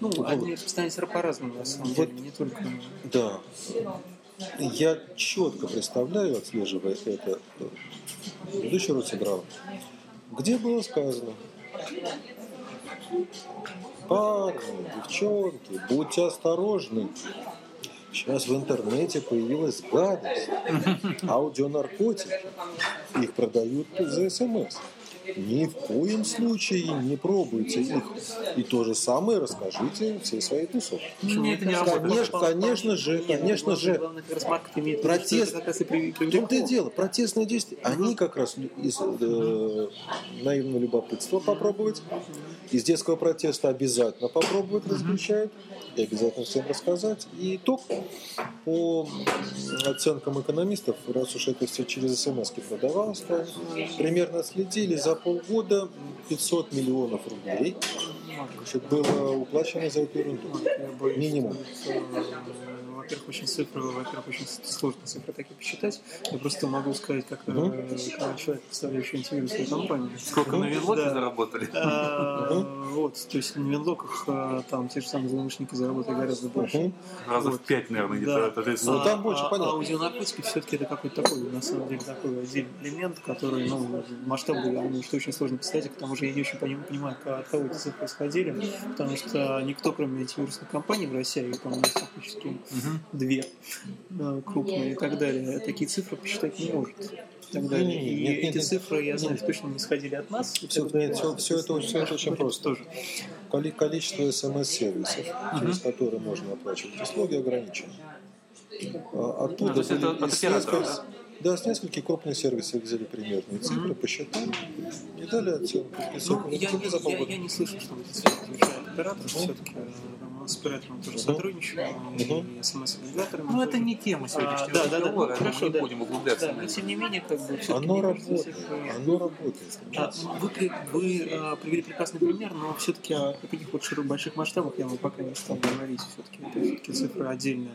Ну, они распространяются по-разному, на самом Вот. деле, не только... Да. Я четко представляю, отслеживая это, э, предыдущий род сыграл, где было сказано, парни, девчонки, будьте осторожны. Сейчас в интернете появилась гадость, аудионаркотики. Их продают за СМС. Ни в коем случае не пробуйте их. И то же самое расскажите всей своей тусовке. Не, это не Конечно, конечно же, Нет, конечно же. Протест. В том-то и дело, протестные действия, они как раз из э, наивного любопытства попробовать, из детского протеста обязательно попробовать размещают, и обязательно всем рассказать. И итог по оценкам экономистов, раз уж это все через смс продавалось, примерно следили за полгода 500 миллионов рублей было уплачено за эту ерунду. Минимум. Во-первых, очень цифры, во-первых, очень сложно цифры такие посчитать. Я просто могу сказать, как, э, как человек, представляющий антивирусную компанию. Сколько на Винлоке Да. заработали? А, Вот, то есть на винлоках а, там те же самые злоумышленники заработали гораздо больше. Мгм. Раза в пять, наверное, где-то. Да. Же Ну, А- там больше а, понятно. Аудионаркотики все-таки это какой-то такой, на самом деле, такой отдельный элемент, который, ну, масштабы, я думаю, что очень сложно представить, к тому же я не очень поним- понимаю, от кого эти цифры происходили, потому что никто, кроме антивирусных компаний в России, по-моему, фактически Мгм. две крупные и так далее, такие цифры посчитать не может. И так далее. Не-не-не, И нет, нет, эти нет. цифры, я знаю, точно не исходили от нас. далее. нет, всё- всё это- всё это очень Будет просто. Тоже. Коли- Количество смс-сервисов, через которые можно оплачивать услуги, ограничено. А Оттуда Ну, то есть это были от оператора, нескольких- да, с нескольких крупных сервисов взяли примерные цифры, посчитали и дали оценку. Ну, я, не, я, я не слышал, что цифры звучат оператор. Все-таки мы с оператором тоже сотрудничаем, Мгм. и смс-агрегаторами. Ну, это не тема сегодняшнего А, да, да, да, разговора, ну, хорошо, не да. будем углубляться. Да, но тем не менее, как бы все-таки Оно кажется, работает. цифры- Оно работает. А, вы, а, привели прекрасный пример, но все-таки о таких вот широких больших масштабах я бы пока не стал говорить. Все-таки это все-таки цифры отдельно,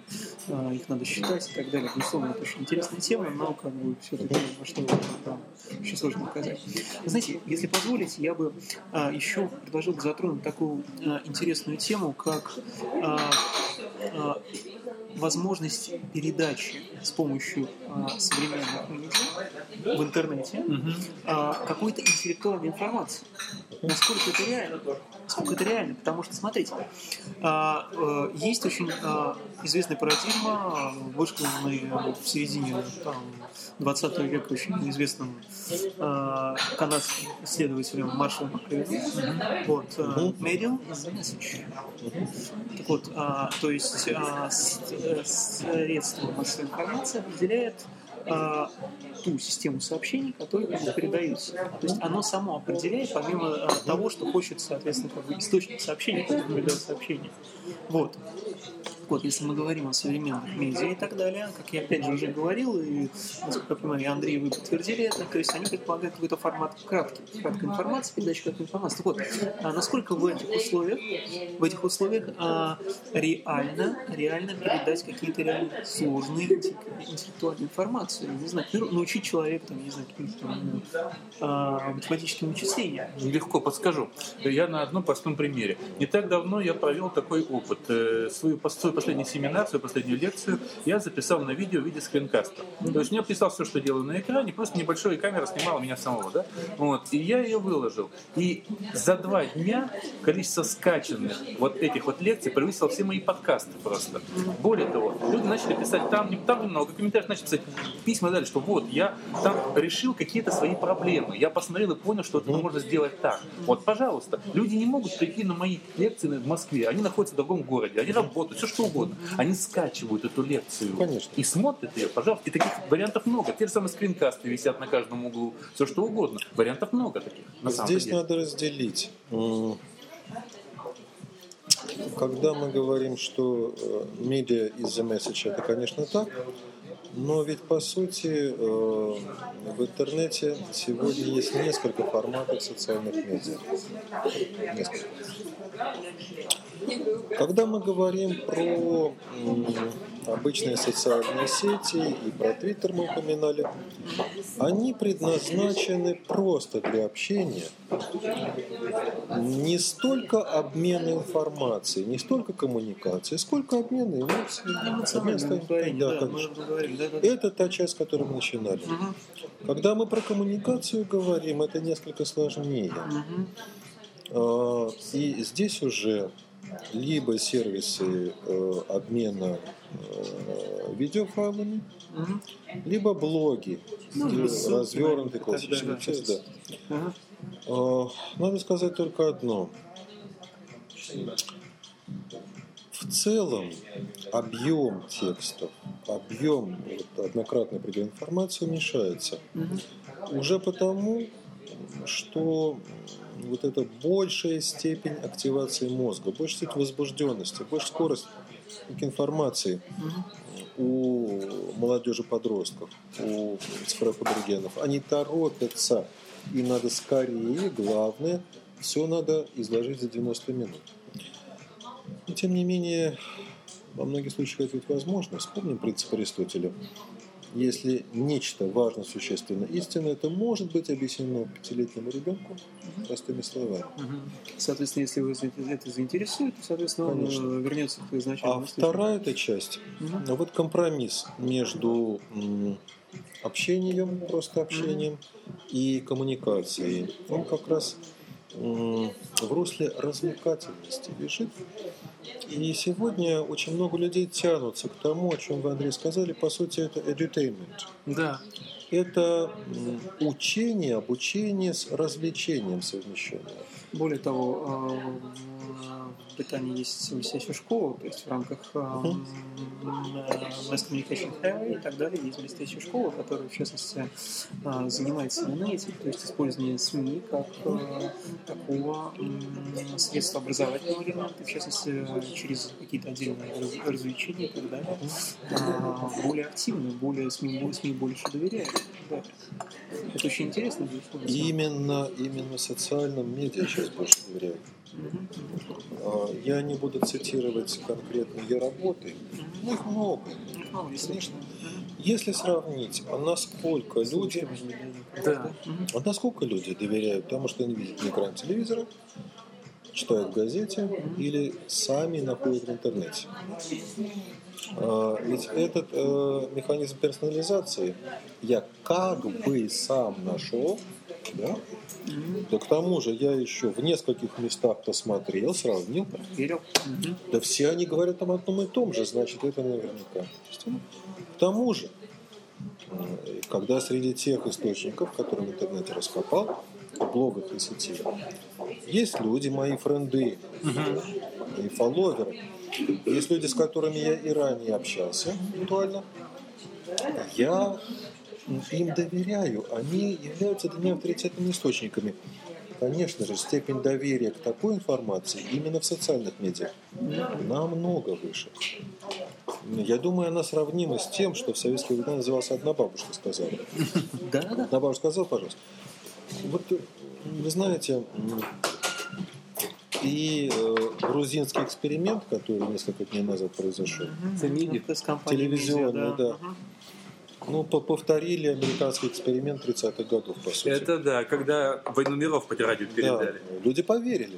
а, их надо считать и так далее. Безусловно, это очень интересная тема, но как бы все-таки масштабы там очень сложно показать. Вы знаете, если позволите, я бы а, еще предложил бы затронуть такую а, интересную тему, как а, а, возможность передачи с помощью а, современных медиа в интернете а, какой-то интеллектуальной информации. Насколько это реально? Насколько это реально? Потому что, смотрите, а, э, есть очень а, известная парадигма, э, вышкаленная в середине там, 20 века очень известным а, канадским исследователем Маршалом Маккрейном. Вот, Medium is a message. Так вот, а, то есть с- э, средство массовой информации определяет а, ту систему сообщений, которую ему передаются. То есть оно само определяет, помимо а, того, что хочет, соответственно, как бы источник сообщения, который передает сообщение. Вот. Вот, если мы говорим о современных медиа и так далее, как я опять же уже говорил, и, насколько я понимаю, и Андрей, вы подтвердили это, то есть они предполагают какой-то формат краткий, краткой информации, передача краткой информации. Так вот, а насколько в этих условиях, в этих условиях а, реально, реально передать какие-то реально сложные интеллек- интеллектуальные информации, не знаю, научить человека, там, не знаю, каким-то а, математическим вычислениям. Легко подскажу. Я на одном простом примере. Не так давно я провел такой опыт. Э, Свою, свой последний семинар, свою последнюю лекцию я записал на видео в виде скринкаста. То есть я писал все, что делаю на экране, просто небольшая камера снимала меня самого. Да? Вот. И я ее выложил. И за два дня количество скачанных вот этих вот лекций превысило все мои подкасты просто. Более того, люди начали писать там, там немного, в комментариях начали писать письма дали, что вот, я там решил какие-то свои проблемы. Я посмотрел и понял, что это можно сделать так. Вот, пожалуйста, люди не могут прийти на мои лекции в Москве. Они находятся в другом городе, они работают, все что угодно. Они скачивают эту лекцию Конечно. и смотрят ее, пожалуйста. И таких вариантов много. Те же самые скринкасты висят на каждом углу, все что угодно. Вариантов много таких, на самом Здесь деле. надо разделить. Когда мы говорим, что э, медиа из the message, это, конечно, так, но ведь, по сути, э, в интернете сегодня есть несколько форматов социальных медиа. Несколько. Когда мы говорим про обычные социальные сети и про Твиттер мы упоминали, они предназначены просто для общения, не столько обмена информацией, не столько коммуникации, сколько обмена эмоциями. да, конечно. Это та часть, с которой мы начинали. Когда мы про коммуникацию говорим, это несколько сложнее. А, И здесь уже либо сервисы э, обмена э, видеофайлами, Мгм. либо блоги, Ну, развернутый классический да, да, да. Ага. А, Надо сказать только одно. В целом объем текстов, объем вот, однократной определенной информации уменьшается. Мгм. Уже потому, что вот эта большая степень активации мозга, большая степень возбужденности, больше скорость информации у молодежи подростков, у цифровых аборигенов. Они торопятся, и надо скорее, главное, все надо изложить за 90 минут. Но, тем не менее, во многих случаях это ведь возможно. Вспомним принцип Аристотеля. Если нечто важно, существенно, истинно, это может быть объяснено пятилетнему ребенку простыми словами. Соответственно, если вы это заинтересует, то, соответственно, Конечно. он э, вернется к изначальному А вторая эта часть, ну, вот компромисс между общением, просто общением, и коммуникацией, он как раз в русле развлекательности лежит. И сегодня очень много людей тянутся к тому, о чем вы, Андрей, сказали. По сути, это edutainment. Да. Это учение, обучение с развлечением совмещенное. Более того, Британии есть блестящая школа, то есть в рамках Мгм. Mass Communication и так далее есть блестящая школа, которая, в частности, э, занимается именно этим, то есть использование СМИ как э, такого средства образовательного элемента, в частности, через какие-то отдельные раз- развлечения и так далее, э, более активно, более СМИ, больше доверяют. Да. Это очень интересно, безусловно. Именно, именно социальным медиа сейчас больше доверяют. А, Я не буду цитировать конкретные работы, но их много. Естественно. Если сравнить, а насколько люди, Да. а насколько люди доверяют тому, что они видят на экране телевизора, читают в газете или сами находят в интернете. Ведь этот э, механизм персонализации я как бы сам нашел, да? да к тому же я еще в нескольких местах посмотрел, сравнил. Мгм. да все они говорят там одном и том же, значит, это наверняка. К тому же, э, когда среди тех источников, которые в интернете раскопал, в блогах и сети, есть люди, мои френды, мои фолловеры, есть люди, с которыми я и ранее общался виртуально, я им доверяю, они являются для меня авторитетными источниками. Конечно же, степень доверия к такой информации именно в социальных медиа намного выше. Я думаю, она сравнима с тем, что в советские времена называлась «одна бабушка сказала». Да, да. Одна бабушка сказала, пожалуйста. Вот вы знаете, и э, грузинский эксперимент, который несколько дней назад произошел, компанией Телевизионный, «Медиа», да. Ну, по- повторили американский эксперимент 30-х годов, по сути. Это да, когда «Войну миров» по радио Да, передали. люди поверили.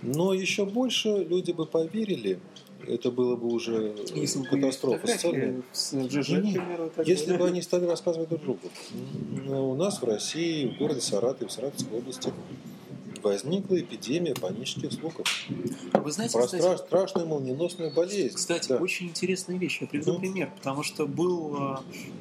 Но еще больше люди бы поверили, это было бы уже Если бы катастрофа фотографии с Если бы они стали рассказывать друг другу. Ну, У нас в России, в городе Саратове, в Саратовской области возникла эпидемия панических слухов. Вы знаете, Про кстати, стра- страшную молниеносную болезнь. Кстати, Да. очень интересная вещь. Я приведу Ну. пример, потому что был, э,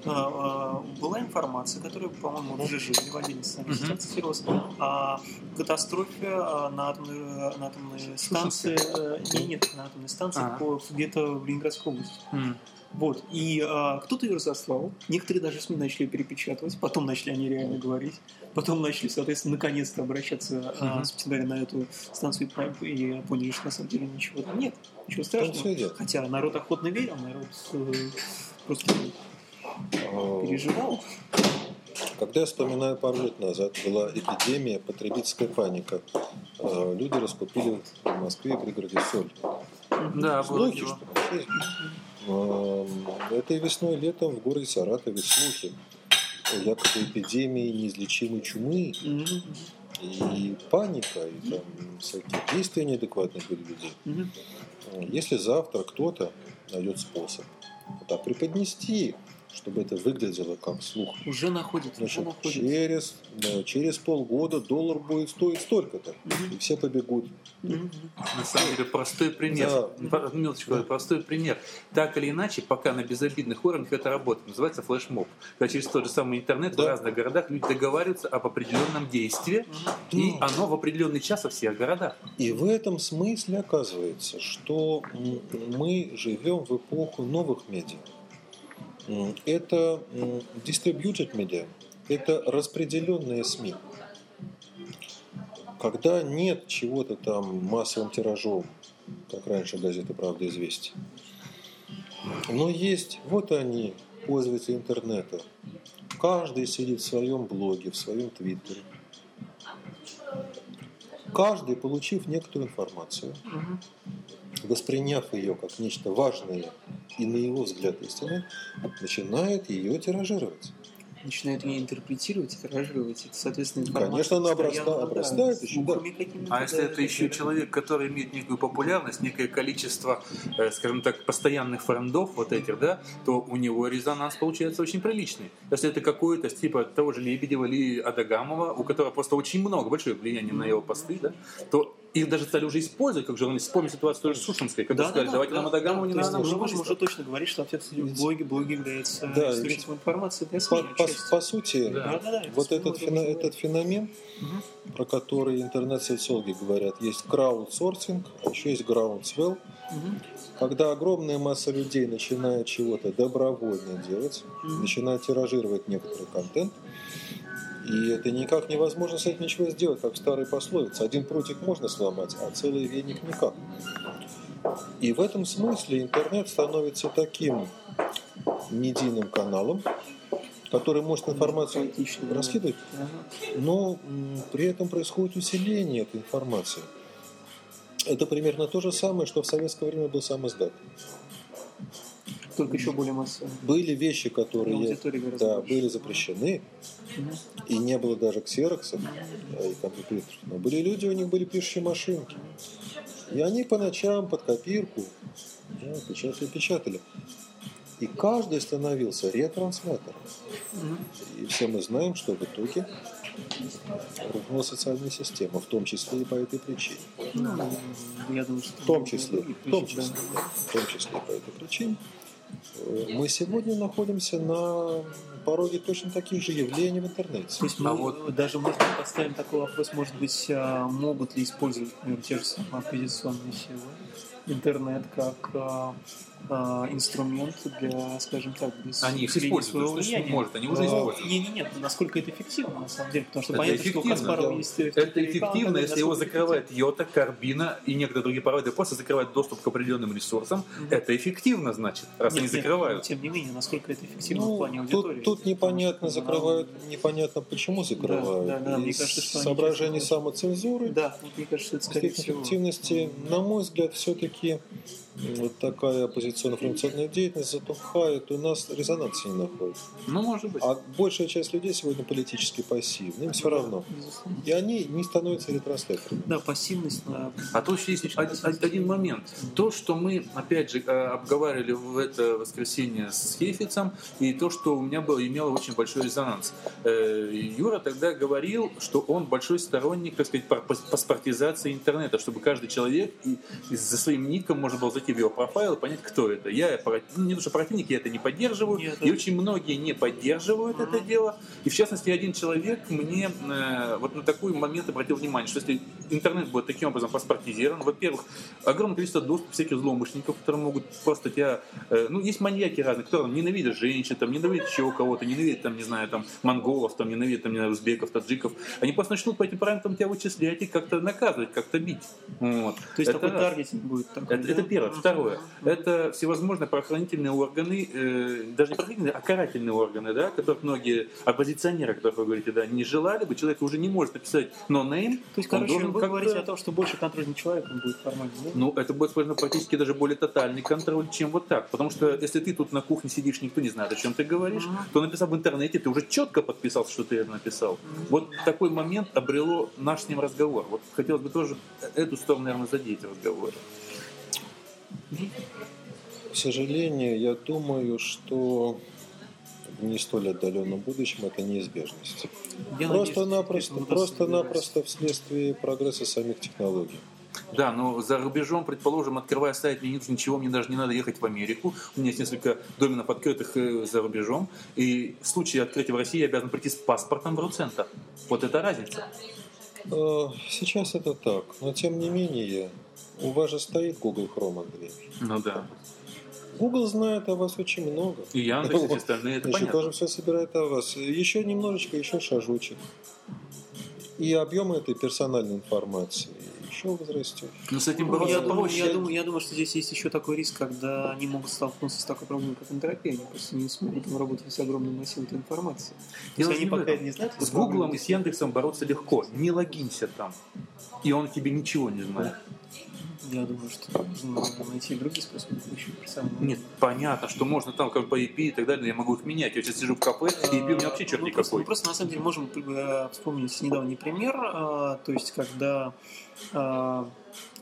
э, была информация, которая, по-моему, в ЖЖ или в сетях цитировалась, о катастрофе э, на атомной, на атомной станции. э, не, нет, на атомной станции А. по- где-то в Ленинградской области. М. Вот. И а, кто-то ее разослал. Некоторые даже СМИ начали перепечатывать. Потом начали они реально говорить. Потом начали, соответственно, наконец-то обращаться а, Мгм. собственно говоря, на эту станцию и и поняли, что на самом деле ничего там нет. Ничего страшного. всё и дело. Хотя народ охотно верил, народ э, просто А, переживал. Когда я вспоминаю пару лет назад, была эпидемия, потребительская паника. А, Люди раскупили в Москве и пригороде соль. Да, было Слухи, дело. что Этой весной, летом в городе Саратове слухи якобы эпидемии неизлечимой чумы Мгм. и паника, и там всякие действия неадекватные были людей. Мгм. Если завтра кто-то найдет способ это преподнести, чтобы это выглядело как слух, Уже находится, уже значит, находится. через, да, через полгода доллар будет стоить столько-то, Мгм. и все побегут. Мгм. На самом деле простой пример. Да. Минуточку, Да. простой пример. Так или иначе, пока на безобидных уровнях это работает. Называется флешмоб. Когда через тот же самый интернет в Да. разных городах люди договариваются об определенном действии, и Ну. оно в определенный час во всех городах. И в этом смысле оказывается, что мы живем в эпоху новых медиа. Это distributed media, это распределенные СМИ. Когда нет чего-то там массовым тиражом, как раньше газета «Правда известия», но есть, вот они, пользователи интернета. Каждый сидит в своем блоге, в своем твиттере. Каждый, получив некоторую информацию, Мгм. Восприняв ее как нечто важное и на его взгляд истинное, начинает ее тиражировать. начинают ее интерпретировать тиражировать. Это, соответственно, Конечно, она обраста- обрастает да, еще, А если это еще человек, который имеет некую популярность, некое количество, э, скажем так, постоянных френдов вот этих, да, то у него резонанс получается очень приличный. Если это какой-то типа того же Лебедева или Адагамова, у которого просто очень много, большое влияние на его посты, да, то их даже стали уже использовать как журналист. Вспомни ситуацию тоже с Сушинской, когда сказали, давайте нам Адагамова, не то есть надо нам мы можем уже точно говорить, что общественные блоги, блоги являются Да, источником информации для По, по- по сути, Да. Да, да, да, вот это этот, фено- этот феномен, про который интернет-социологи говорят, есть краудсорсинг, а еще есть groundswell, Мгм. когда огромная масса людей начинает чего-то добровольно делать, Мгм. начинает тиражировать некоторый контент, и это никак невозможно с этим ничего сделать, как в старой пословице. Один прутик можно сломать, а целый веник никак. И в этом смысле интернет становится таким медийным каналом, который может информацию раскидывать, но при этом происходит усиление этой информации. Это примерно то же самое, что в советское время был сам издат. Только еще более массово. Были вещи, которые да, были запрещены, и не было даже ксероксов а, и компьютеров. Но были люди, у них были пишущие машинки. И они по ночам под копирку да, печатали, печатали. И каждый становился ретранслятором. И все мы знаем, что в итоге рухнула социальная система, в том числе и по этой причине. Ну, я думаю, что В том числе, в том числе, да. в том числе по этой причине. Э, Мы сегодня находимся на пороге точно таких же явлений в интернете. То есть мы А вот- даже, может быть, поставим такой вопрос, может быть, а, могут ли использовать, например, те же самые оппозиционные силы интернет как а, а, инструмент для, скажем так, без Они их используют, своего то есть, влияния. может, они уже А, используют. Не, не, нет, насколько это эффективно на самом деле, потому что Это понятно, что у эффективно, Каспарова да. есть Это эффективно, если его закрывает Йота, Карбина и некоторые другие провайдеры, просто закрывают доступ к определенным ресурсам. Это эффективно, значит, раз Нет, они нет, закрывают. но тем не менее, насколько это эффективно в Ну, плане аудитории. тут, тут непонятно Потому что, закрывают, непонятно почему закрывают. Да, да, да, мне кажется, что честно- самоцензуры, Да, мне кажется, это скорее всего. эффективности, на мой взгляд, все-таки aqui вот такая оппозиционно-информационная деятельность затухает, у нас резонанса не находит. Ну, может быть. А большая часть людей сегодня политически пассивны, им все равно. И они не становятся ретрансляторами. Да, пассивность на А то еще есть один, один момент. То, что мы, опять же, э, обговаривали в это воскресенье с Хейфицем, и то, что у меня было, имело очень большой резонанс. Э, Юра тогда говорил, что он большой сторонник, так сказать, паспортизации интернета, чтобы каждый человек и, и за своим ником можно было зайти в его профайл и понять, кто это. Я, ну, не то, что противник, я это не поддерживаю, Нет, и очень многие не поддерживают это дело. И в частности, один человек мне э, вот на такой момент обратил внимание, что если интернет будет таким образом паспортизирован, во-первых, огромное количество доступа всяких злоумышленников, которые могут просто тебя... э, ну, есть маньяки разные, которые там, ненавидят женщин, там, ненавидят еще кого-то, ненавидят, там, не знаю, там, монголов, там, ненавидят, там, не знаю, узбеков, таджиков. Они просто начнут по этим параметрам тебя вычислять и как-то наказывать, как-то бить. Вот. То есть Это такой таргетинг будет такой, Это, да? это первое. Второе. Это всевозможные правоохранительные органы, э, даже не правоохранительные, а карательные органы, да, которых многие оппозиционеры, о которых вы говорите, да, не желали бы. Человек уже не может написать no name. То есть, короче, вы говорите о том, что больше контроль над человеком будет формально, да? Ну, это будет наверное, практически даже более тотальный контроль, чем вот так. Потому что если ты тут на кухне сидишь, никто не знает, о чем ты говоришь, Мгм. то написав в интернете, ты уже четко подписался, что ты это написал. Вот такой момент обрело наш с ним разговор. Вот хотелось бы тоже эту сторону, наверное, задеть в разговоре. К сожалению, я думаю, что в не столь отдаленном будущем это неизбежность. Просто-напросто, это удастся просто-напросто вследствие прогресса самих технологий. Да, но за рубежом, предположим, открывая сайт, мне ничего, мне даже не надо ехать в Америку. У меня есть несколько доменов открытых э, за рубежом. И в случае открытия в России я обязан прийти с паспортом в Руцентр. Вот это разница. Э, Сейчас это так, но тем не менее, у вас же стоит Google Chrome, Андрей. Ну да. Google знает о вас очень много. И Яндекс, и все остальные, это Значит, понятно. тоже все собирает о вас. Еще немножечко, еще шажочек. И объем этой персональной информации еще возрастет. Но с этим Ну, бороться я, думаю, проще. я, думаю, я думаю, что здесь есть еще такой риск, когда они могут столкнуться с такой проблемой, как энтропия. Они просто не смогут работать с огромным массивом этой информации. То есть они пока не знают, С Гуглом и с Яндексом бороться легко. Не логинься там. И он тебе ничего не знает. Я думаю, что нужно найти другие способы персональные Нет, понятно, что можно там как бы IP и так далее, я могу их менять. Я сейчас сижу в кафе, и IP у меня вообще черт мы просто, никакой. мы просто на самом деле можем э, вспомнить недавний пример, э, то есть когда э,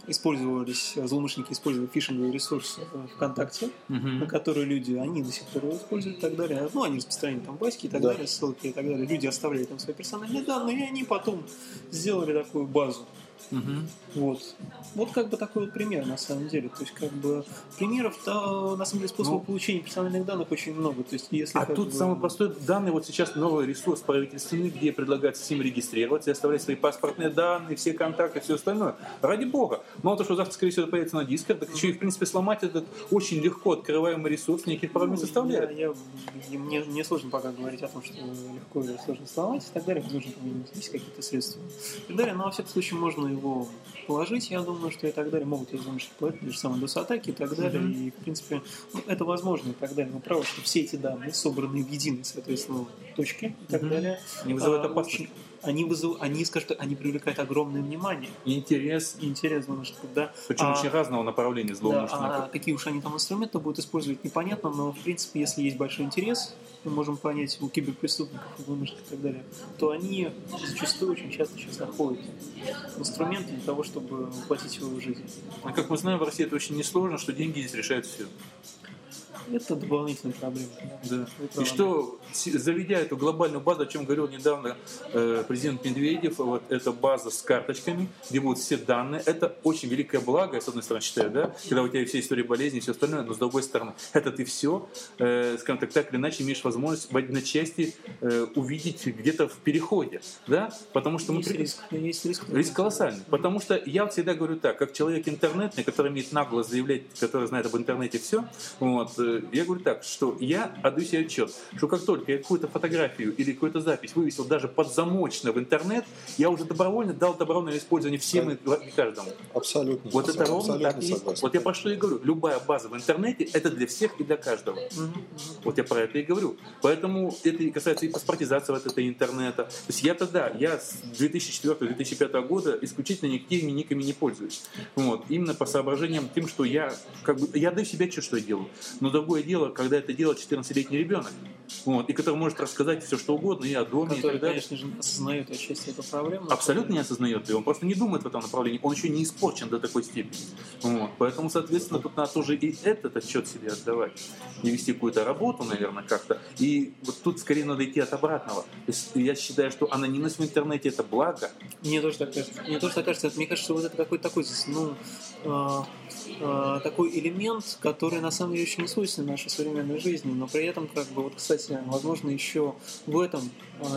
использовались, злоумышленники использовали фишинговые ресурсы ВКонтакте, Мгм. на которые люди, они до сих пор его используют и так далее. Ну, они распространяли там баски и так Да. далее, ссылки и так далее. Люди оставляли там свои персональные данные, и они потом сделали такую базу. Мгм. Вот. Вот как бы такой вот пример на самом деле. То есть как бы примеров-то на самом деле способов Ну. получения персональных данных очень много. То есть если А тут бы- самый простой данный, вот сейчас новый ресурс правительственный, где предлагается всем регистрироваться и оставлять свои паспортные данные, все контакты, все остальное. Ради бога. Мало того, что завтра, скорее всего, появится на дисках, так еще и, в принципе, сломать этот очень легко открываемый ресурс никаких проблем не составляет. Я, я- мне, мне сложно пока говорить о том, что легко или сложно сломать и так далее. Нужно там есть какие-то средства и так далее. Но во всяком случае можно его положить, я думаю, что и так далее. Могут изумить положить, те же самые DOS-атаки и так далее. Мгм. И, в принципе, ну, это возможно и так далее. Но право, что все эти данные собраны в единой, соответственно, точке и так Мгм. далее. Не вызывает а, опасности. очень- они, вызов, они, скажем так, они привлекают огромное внимание Интерес, интерес, потому что да, причем А- очень разного направления да, злоумышленников. а какие уж они там инструменты будут использовать, непонятно, но, в принципе, если есть большой интерес, мы можем понять у киберпреступников, злоумышленников и так далее, то они зачастую очень часто сейчас находят инструменты для того, чтобы воплотить его в жизнь. А как мы знаем, в России это очень несложно, что деньги здесь решают все. Это дополнительная проблема. Да. И что, заведя эту глобальную базу, о чем говорил недавно э, президент Медведев, вот эта база с карточками, где будут все данные, это очень великое благо, я с одной стороны считаю, да, когда у тебя все истории болезни и все остальное, но с другой стороны, это ты все, э, скажем так, так или иначе имеешь возможность в одночасье э, увидеть где-то в переходе, да, потому что мы... есть при- риск, есть риск. Риск колоссальный. Потому что я всегда говорю так, как человек интернетный, который имеет нагло заявлять, который знает об интернете все, вот, э, я говорю так, что я отдаю себе отчет, что как только я какую-то фотографию или какую-то запись вывесил даже подзамочно в интернет, я уже добровольно дал добровольное использование всем и и каждому. Абсолютно. Вот это ровно абсолютно так и есть. согласен. Вот я про что и говорю. Любая база в интернете – это для всех и для каждого. Мгм. Вот я про это и говорю. Поэтому это касается и паспортизации вот этой интернета. То есть я тогда, я с 2004-2005 года исключительно никакими никами не пользуюсь. Вот. Именно по соображениям тем, что я как бы, я даю себе отчет, что я делаю. Но другое дело, когда это делает 14-летний ребенок, вот, и который может рассказать все, что угодно и о доме, и Который, так далее. конечно же, осознает отчасти эту проблему. Абсолютно не осознает ее, он просто не думает в этом направлении, он еще не испорчен до такой степени. Вот. Поэтому, соответственно, тут надо тоже и этот отчет себе отдавать, и вести какую-то работу, наверное, как-то. И вот тут скорее надо идти от обратного. То есть я считаю, что анонимность в интернете это благо. Мне тоже так кажется. Мне тоже так кажется. Мне кажется, что вот это какой-то такой, ну, а, а, такой элемент, который на самом деле очень не свойственен нашей современной жизни, но при этом, как бы, вот, кстати, возможно, еще в этом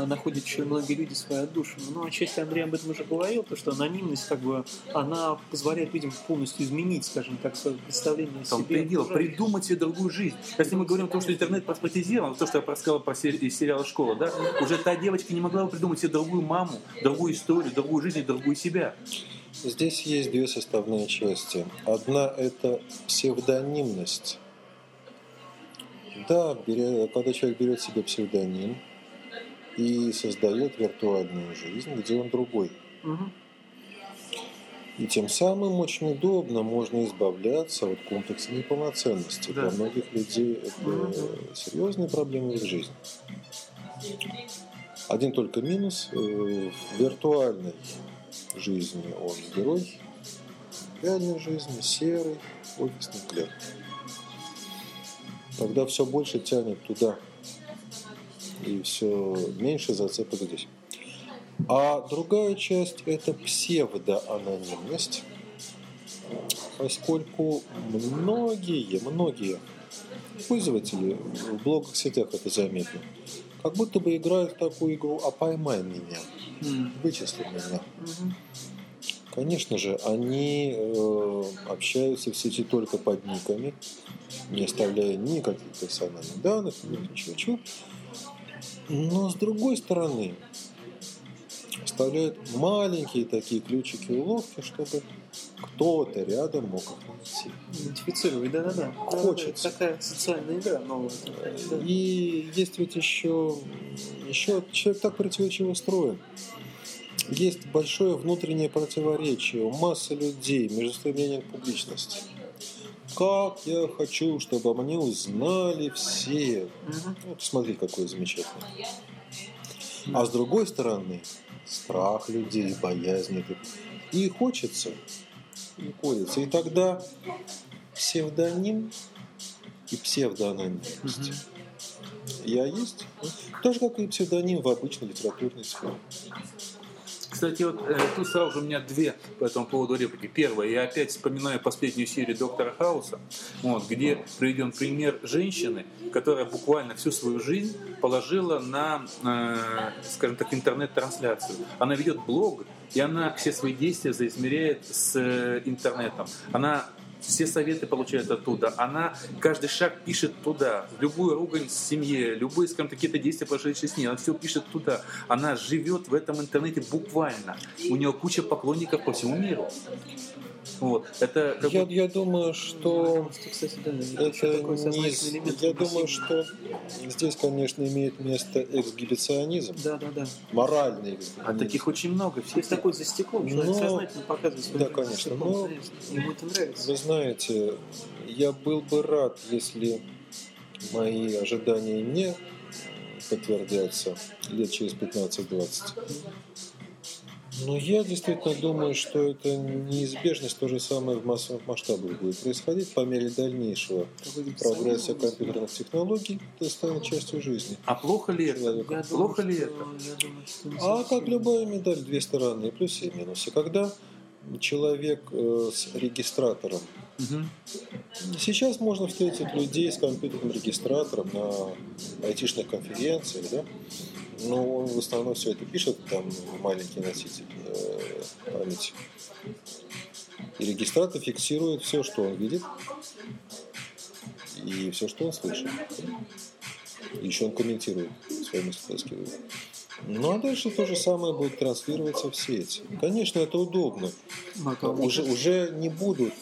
находят еще многие люди свою отдушину. Ну, отчасти Андрей об этом уже говорил, то, что анонимность, как бы, она позволяет людям полностью изменить, скажем так, свое представление о себе. и дело, придумать себе другую жизнь. Если мы говорим о том, что интернет паспортизирован, то, что я рассказал про сери- из сериала «Школа», да, уже та девочка не могла бы придумать себе другую маму, другую историю, другую жизнь и другую себя. Здесь есть две составные части. Одна – это псевдонимность. Да, когда человек берет себе псевдоним и создает виртуальную жизнь, где он другой. И тем самым очень удобно можно избавляться от комплекса неполноценности. Да. Для многих людей это серьезные проблемы в их жизни. Один только минус э, в виртуальной жизни он герой, в реальной жизни серый офисный клерк. Тогда все больше тянет туда, и все меньше зацепок здесь. А другая часть – это псевдоанонимность, поскольку многие, многие пользователи в блогах сетях это заметно, как будто бы играют в такую игру «А поймай меня, вычисли меня». Конечно же, они э, общаются в сети только под никами, не оставляя никаких персональных данных, ничего, ничего. Но с другой стороны, оставляют маленькие такие ключики уловки, чтобы кто-то рядом мог их найти. Идентифицировать, да-да-да. Хочется. Это Такая социальная игра новая. такая, да. И есть ведь еще, еще человек так противоречиво устроен. есть большое внутреннее противоречие у массы людей между стремлением к публичности. Как я хочу, чтобы обо мне узнали все. Вот смотри, какое замечательное. А с другой стороны, страх людей, боязнь. это. И хочется, и колется. И тогда псевдоним и псевдоанонимность. Я есть, так же, как и псевдоним в обычной литературной сфере. Кстати, вот э, тут сразу же у меня две по этому поводу реплики. Первая, я опять вспоминаю последнюю серию Доктора Хауса, вот, где приведен пример женщины, которая буквально всю свою жизнь положила на, э, скажем так, интернет-трансляцию. Она ведет блог, и она все свои действия заизмеряет с э, интернетом. Она все советы получает оттуда. Она каждый шаг пишет туда. Любую ругань в семье, любые, скажем, какие-то действия, прошедшие с ней, она все пишет туда. Она живет в этом интернете буквально. У нее куча поклонников по всему миру. Вот. Это как Я, бы- я думаю, что Что, кстати, да, это такой не... элемент. Я думаю, что здесь, конечно, имеет место эксгибиционизм, Да, да, да. моральный а эксгибиционизм. таких очень много. Все Есть такой за стеклом, человек Но- сознательно показывает свой Да, конечно, стеклом, но-. Ему это нравится. Вы знаете, я был бы рад, если мои ожидания не подтвердятся лет через 15-20. Но я действительно думаю, что это неизбежность то же самое в массовых масштабах будет происходить по мере дальнейшего прогресса компьютерных технологий. Это станет частью жизни. А плохо ли это? человека. Я Плохо думаю, ли это? Думаю, А как любая медаль, две стороны, и плюсы и минусы. Когда человек э, с регистратором. Сейчас можно встретить людей с компьютерным регистратором на айтишных конференциях, да? Но он в основном все это пишет, там маленький носитель э, памяти. И регистратор фиксирует все, что он видит, и все, что он слышит. И еще он комментирует свои мысли скидывает. Ну а дальше то же самое будет транслироваться в сеть. Конечно, это удобно. Ну, Уже, уже не будут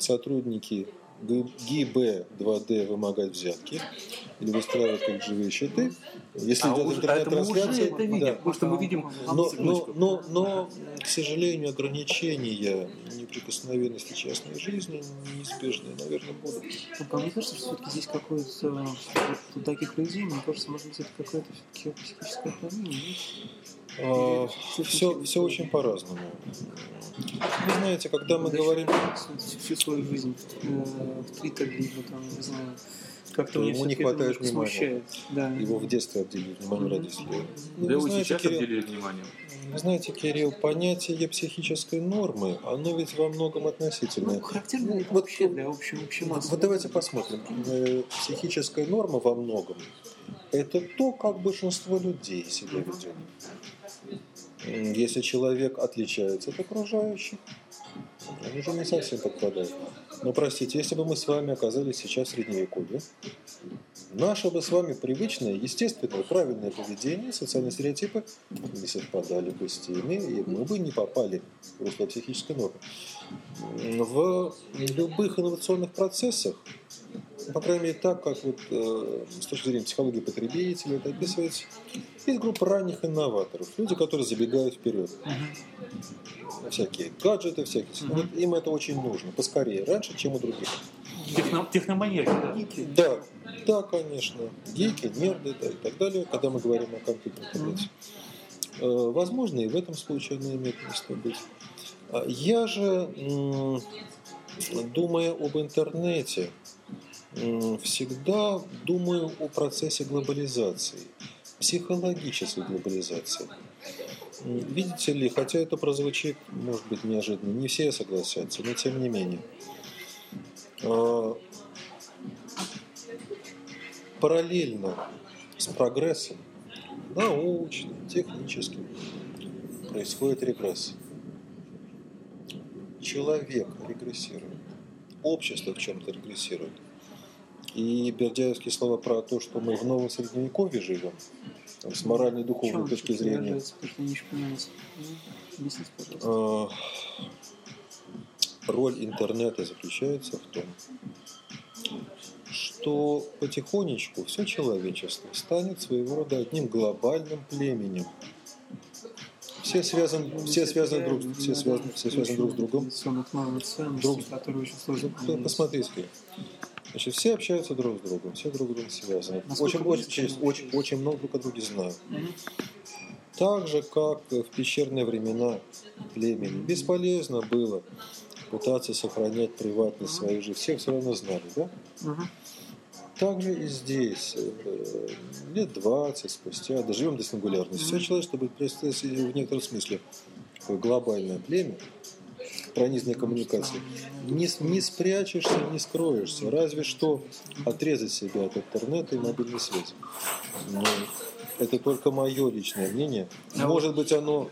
сотрудники Г- ГИБ 2D вымогать взятки или выстраивать как живые щиты. Если А идет уже- а это мы уже интернет-трансляция, это видим, да. потому что мы видим... Но, но, Секундочку. но, но, к сожалению, ограничения неприкосновенности частной жизни неизбежны, наверное, будут. Ну, мне кажется, что все-таки здесь какое-то вот таких людей, мне кажется, может быть, это какое-то все-таки психическое отклонение. все, все очень по-разному. Вы знаете, когда мы говорим... всю- свою жизнь э, в Твиттере, либо там, не знаю, как-то ему не хватает внимания. смущает. Да. Его в детстве обделили внимание родителей. Ну, Да вы вы знаете, сейчас Кирилл, обделили вниманием. Вы знаете, Кирилл, понятие психической нормы, оно ведь во многом Ну, относительное. характерно это Вот- вообще для общей, общей массы. Вот давайте посмотрим. Э, Психическая норма во многом – это то, как большинство людей себя ведет. Если человек отличается от окружающих, он уже не совсем подпадает. Но простите, если бы мы с вами оказались сейчас в Средневековье, наше бы с вами привычное, естественное, правильное поведение, социальные стереотипы не совпадали бы с теми, и мы бы не попали в русло психической нормы. В любых инновационных процессах по крайней мере, так, как вот, э, с точки зрения психологии потребителя это описывается, есть группа ранних инноваторов, люди, которые забегают вперед. Всякие гаджеты, всякие. Мгм. Вот им это очень нужно, поскорее, раньше, чем у других. Техно- Техноманьяки, да? Гики. Да, да, конечно. Гики, нерды да, и так далее, когда мы говорим о компьютерном интернете. Э, Возможно, и в этом случае оно имеет место быть. А Я же, м, думая об интернете, всегда думаю о процессе глобализации, психологической глобализации. Видите ли, хотя это прозвучит, может быть, неожиданно, не все согласятся, но тем не менее. А, Параллельно с прогрессом научным, техническим происходит регресс. Человек регрессирует, общество в чем-то регрессирует. И бердяевские слова про то, что мы в новом средневековье живем, там, с моральной и духовной точки зрения. Ну, Объясните, а, роль интернета заключается в том, что потихонечку все человечество станет своего рода одним глобальным племенем. все связаны, все связаны друг, все связаны, все связаны друг с другом. Друг- Ну. Посмотрите. Значит, все общаются друг с другом, все друг с другом связаны. Насколько Очень, очень, через- очень, очень много друг о друге знают. Так же, как в пещерные времена племени, бесполезно было пытаться сохранять приватность своей жизни. Всех все равно знали, да? Мгм. Так же и здесь. Э, Лет 20 спустя, доживем до сингулярности. Все человечество будет в некотором смысле такое глобальное племя, пронизанной коммуникации. Не, не спрячешься, не скроешься. Разве что отрезать себя от интернета и мобильной связи. Но это только мое личное мнение. А Может быть, оно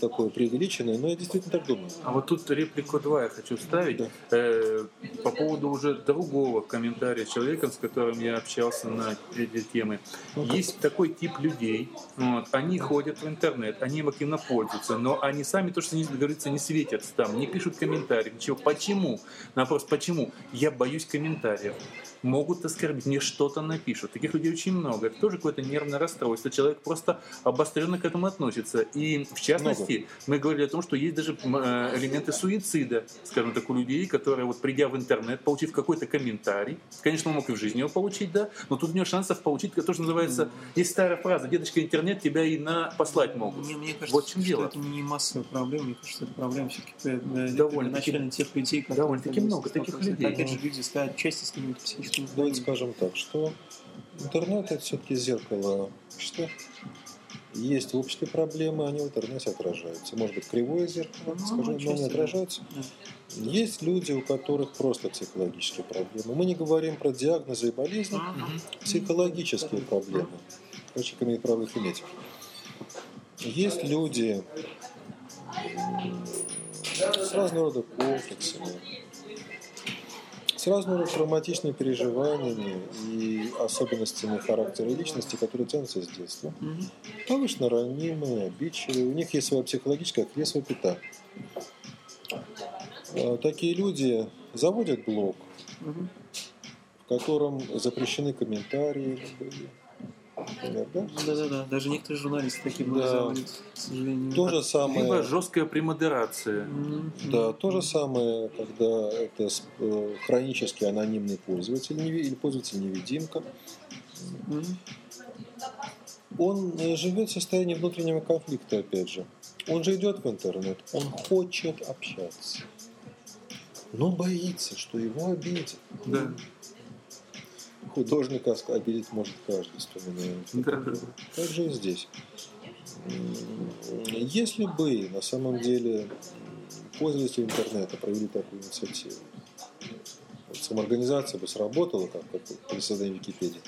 такое преувеличенное, но я действительно так думаю. А вот тут реплику 2 я хочу вставить. Да. Э, по поводу уже другого комментария человека, с которым я общался на эти темы. Ну-ка. Есть такой тип людей, вот, они ходят в интернет, они активно пользуются, но они сами, то, что не говорится, не светятся там, не пишут комментарии, ничего. Почему? На вопрос, почему? Я боюсь комментариев. Могут оскорбить, мне что-то напишут. Таких людей очень много. Это тоже какое-то нервное расстройство. Человек просто обостренно к этому относится. И в частности, мы говорили о том, что есть даже э, элементы суицида, скажем так, у людей, которые вот придя в интернет, получив какой-то комментарий, конечно, он мог и в жизни его получить, да, но тут у него шансов получить, то, что называется, есть старая фраза, дедушка интернет тебя и на послать могут. Мне, мне кажется, Вот в чем что дело. это не массовая проблема, мне кажется, это проблема все-таки Довольно-таки- начально тех людей, которые... довольно-таки много таких людей. Опять же, люди ставят части с какими-то психическими Давайте скажем так, что интернет это все-таки зеркало общества. Есть обществе проблемы, они в интернете отражаются. Может быть, кривое зеркало, Ну, скажем, но они отражаются. Да. Есть люди, у которых просто психологические проблемы. Мы не говорим про диагнозы и болезни, Мгм. психологические проблемы. Очень имеет право их иметь. Есть люди с разного рода комплексами, с рода травматичными переживаниями и особенностями характера личности, которые тянутся с детства. Мгм. Повышенно ранимые, обидчивые. У них есть своя психологическая, как есть свой пита. Э, Такие люди заводят блог, Мгм. в котором запрещены комментарии? Да-да-да, даже некоторые журналисты такие Да. блоги заводят, к сожалению. То же Либо самое, жесткая премодерация. Да, то же самое, когда это э, хронически анонимный пользователь или пользователь-невидимка. Он э, живет в состоянии внутреннего конфликта, опять же. Он же идет в интернет, он хочет общаться, но боится, что его обидят. Да. Художника обидеть может каждый, вспоминает. Да. Так же и здесь. Если бы на самом деле пользователи интернета провели такую инициативу, вот самоорганизация бы сработала, как, как при создании Википедии,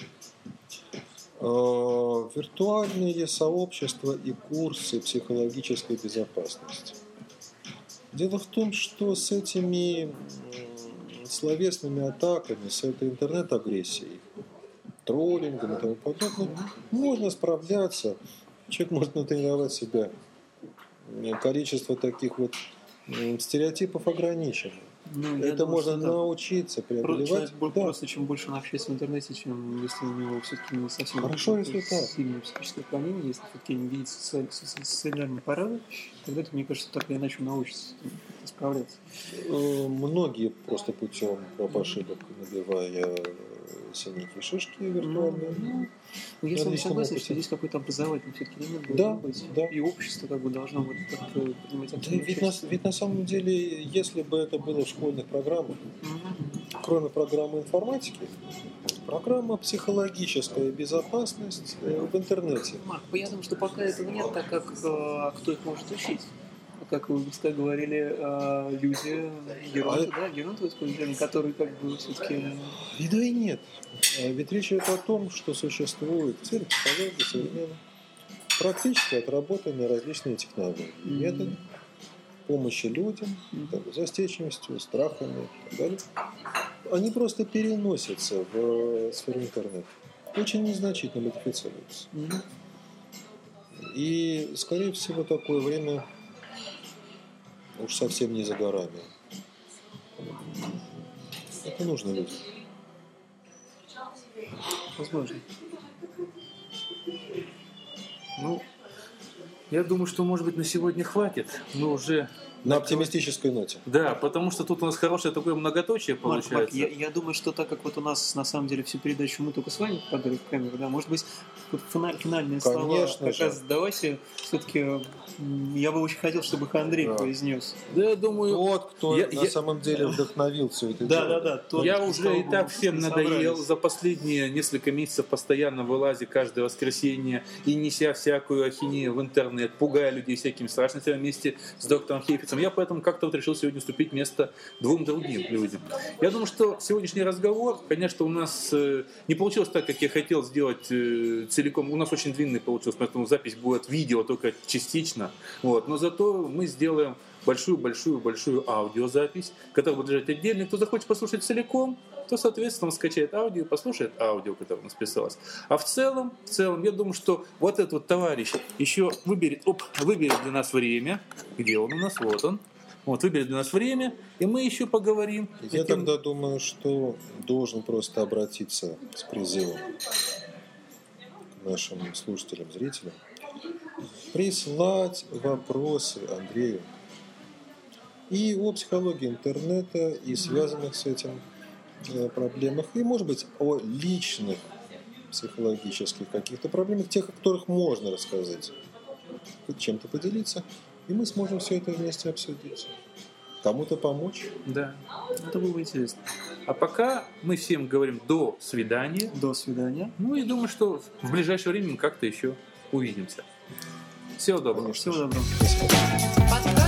э, виртуальные сообщества и курсы психологической безопасности. Дело в том, что с этими словесными атаками, с этой интернет-агрессией, троллингом и тому подобное, можно справляться. Человек может натренировать себя. Количество таких вот стереотипов ограничено. Ну, Это думаю, можно да. научиться преодолевать. Человек Да. просто чем больше он общается в интернете, чем если у него все-таки не совсем Хорошо, если так. сильное психическое отклонение, если все-таки не видит соци- соци- социальные порывы, тогда это, мне кажется, так или иначе научится с этим как-то справляться. Э, Многие просто путем проб ошибок, набивая и шишки виртуальные. Ну, ну, я с вами согласен, что здесь какой-то образовательный все-таки элемент Да, быть. да. И общество как бы должно вот как-то принимать Да, ведь, на, ведь на самом деле, если бы это было в школьных программах, Мгм. кроме программы информатики, программа психологическая безопасность э, в интернете. Марк, я думаю, что пока этого нет, так как э, кто их может учить? Как вы как говорили, э, люди, геронты, А да, геронты которые как бы все-таки... И да, и нет. А Ведь речь идет о том, что существует сфере психологии современной практически отработанные различные технологии, Мгм. методы помощи людям, там, застенчивостью, страхами и так далее. Они просто переносятся в э, сферу интернета. Очень незначительно модифицируются. Мгм. И, скорее всего, такое время уж совсем не за горами. Это нужно людям. Возможно. Ну, Я думаю, что, может быть, на сегодня хватит. Мы уже На оптимистической ноте. Да, потому что тут у нас хорошее такое многоточие Марк, Марк, получается. я, я думаю, что так как вот у нас на самом деле всю передачу мы только с вами подали в камеру, да, может быть, вот финаль- финальные слова Конечно как же. раз давайте все-таки я бы очень хотел, чтобы их Андрей Да. произнес. Да, я думаю, Тот, кто Я- на я- самом деле вдохновил все это Да, дело. да, да. тот, я уже и так всем все надоел за последние несколько месяцев постоянно вылазя каждое воскресенье и неся всякую ахинею в интернет, пугая людей всякими страшными темами вместе с доктором Хейфицем. Я поэтому как-то вот решил сегодня уступить место двум другим людям. Я думаю, что сегодняшний разговор, конечно, у нас э, не получилось так, как я хотел сделать э, целиком. У нас очень длинный получился, поэтому запись будет видео только частично. Вот. Но зато мы сделаем большую-большую-большую аудиозапись, которая будет лежать отдельно. Кто захочет послушать целиком, то, соответственно, он скачает аудио и послушает аудио, которое у нас писалось. А в целом, в целом, я думаю, что вот этот вот товарищ еще выберет, оп, выберет для нас время. Где он у нас? Вот он. Вот, выберет для нас время, и мы еще поговорим. Я Этим- тогда думаю, что должен просто обратиться с призывом к нашим слушателям, зрителям, прислать вопросы Андрею и о психологии интернета и связанных с этим проблемах, и, может быть, о личных психологических каких-то проблемах, тех, о которых можно рассказать, хоть чем-то поделиться, и мы сможем все это вместе обсудить. Кому-то помочь. Да. Это было бы интересно. А пока мы всем говорим до свидания. До свидания. Ну и думаю, что в ближайшее время мы как-то еще увидимся. Всего доброго. Конечно. Всего доброго. Спасибо.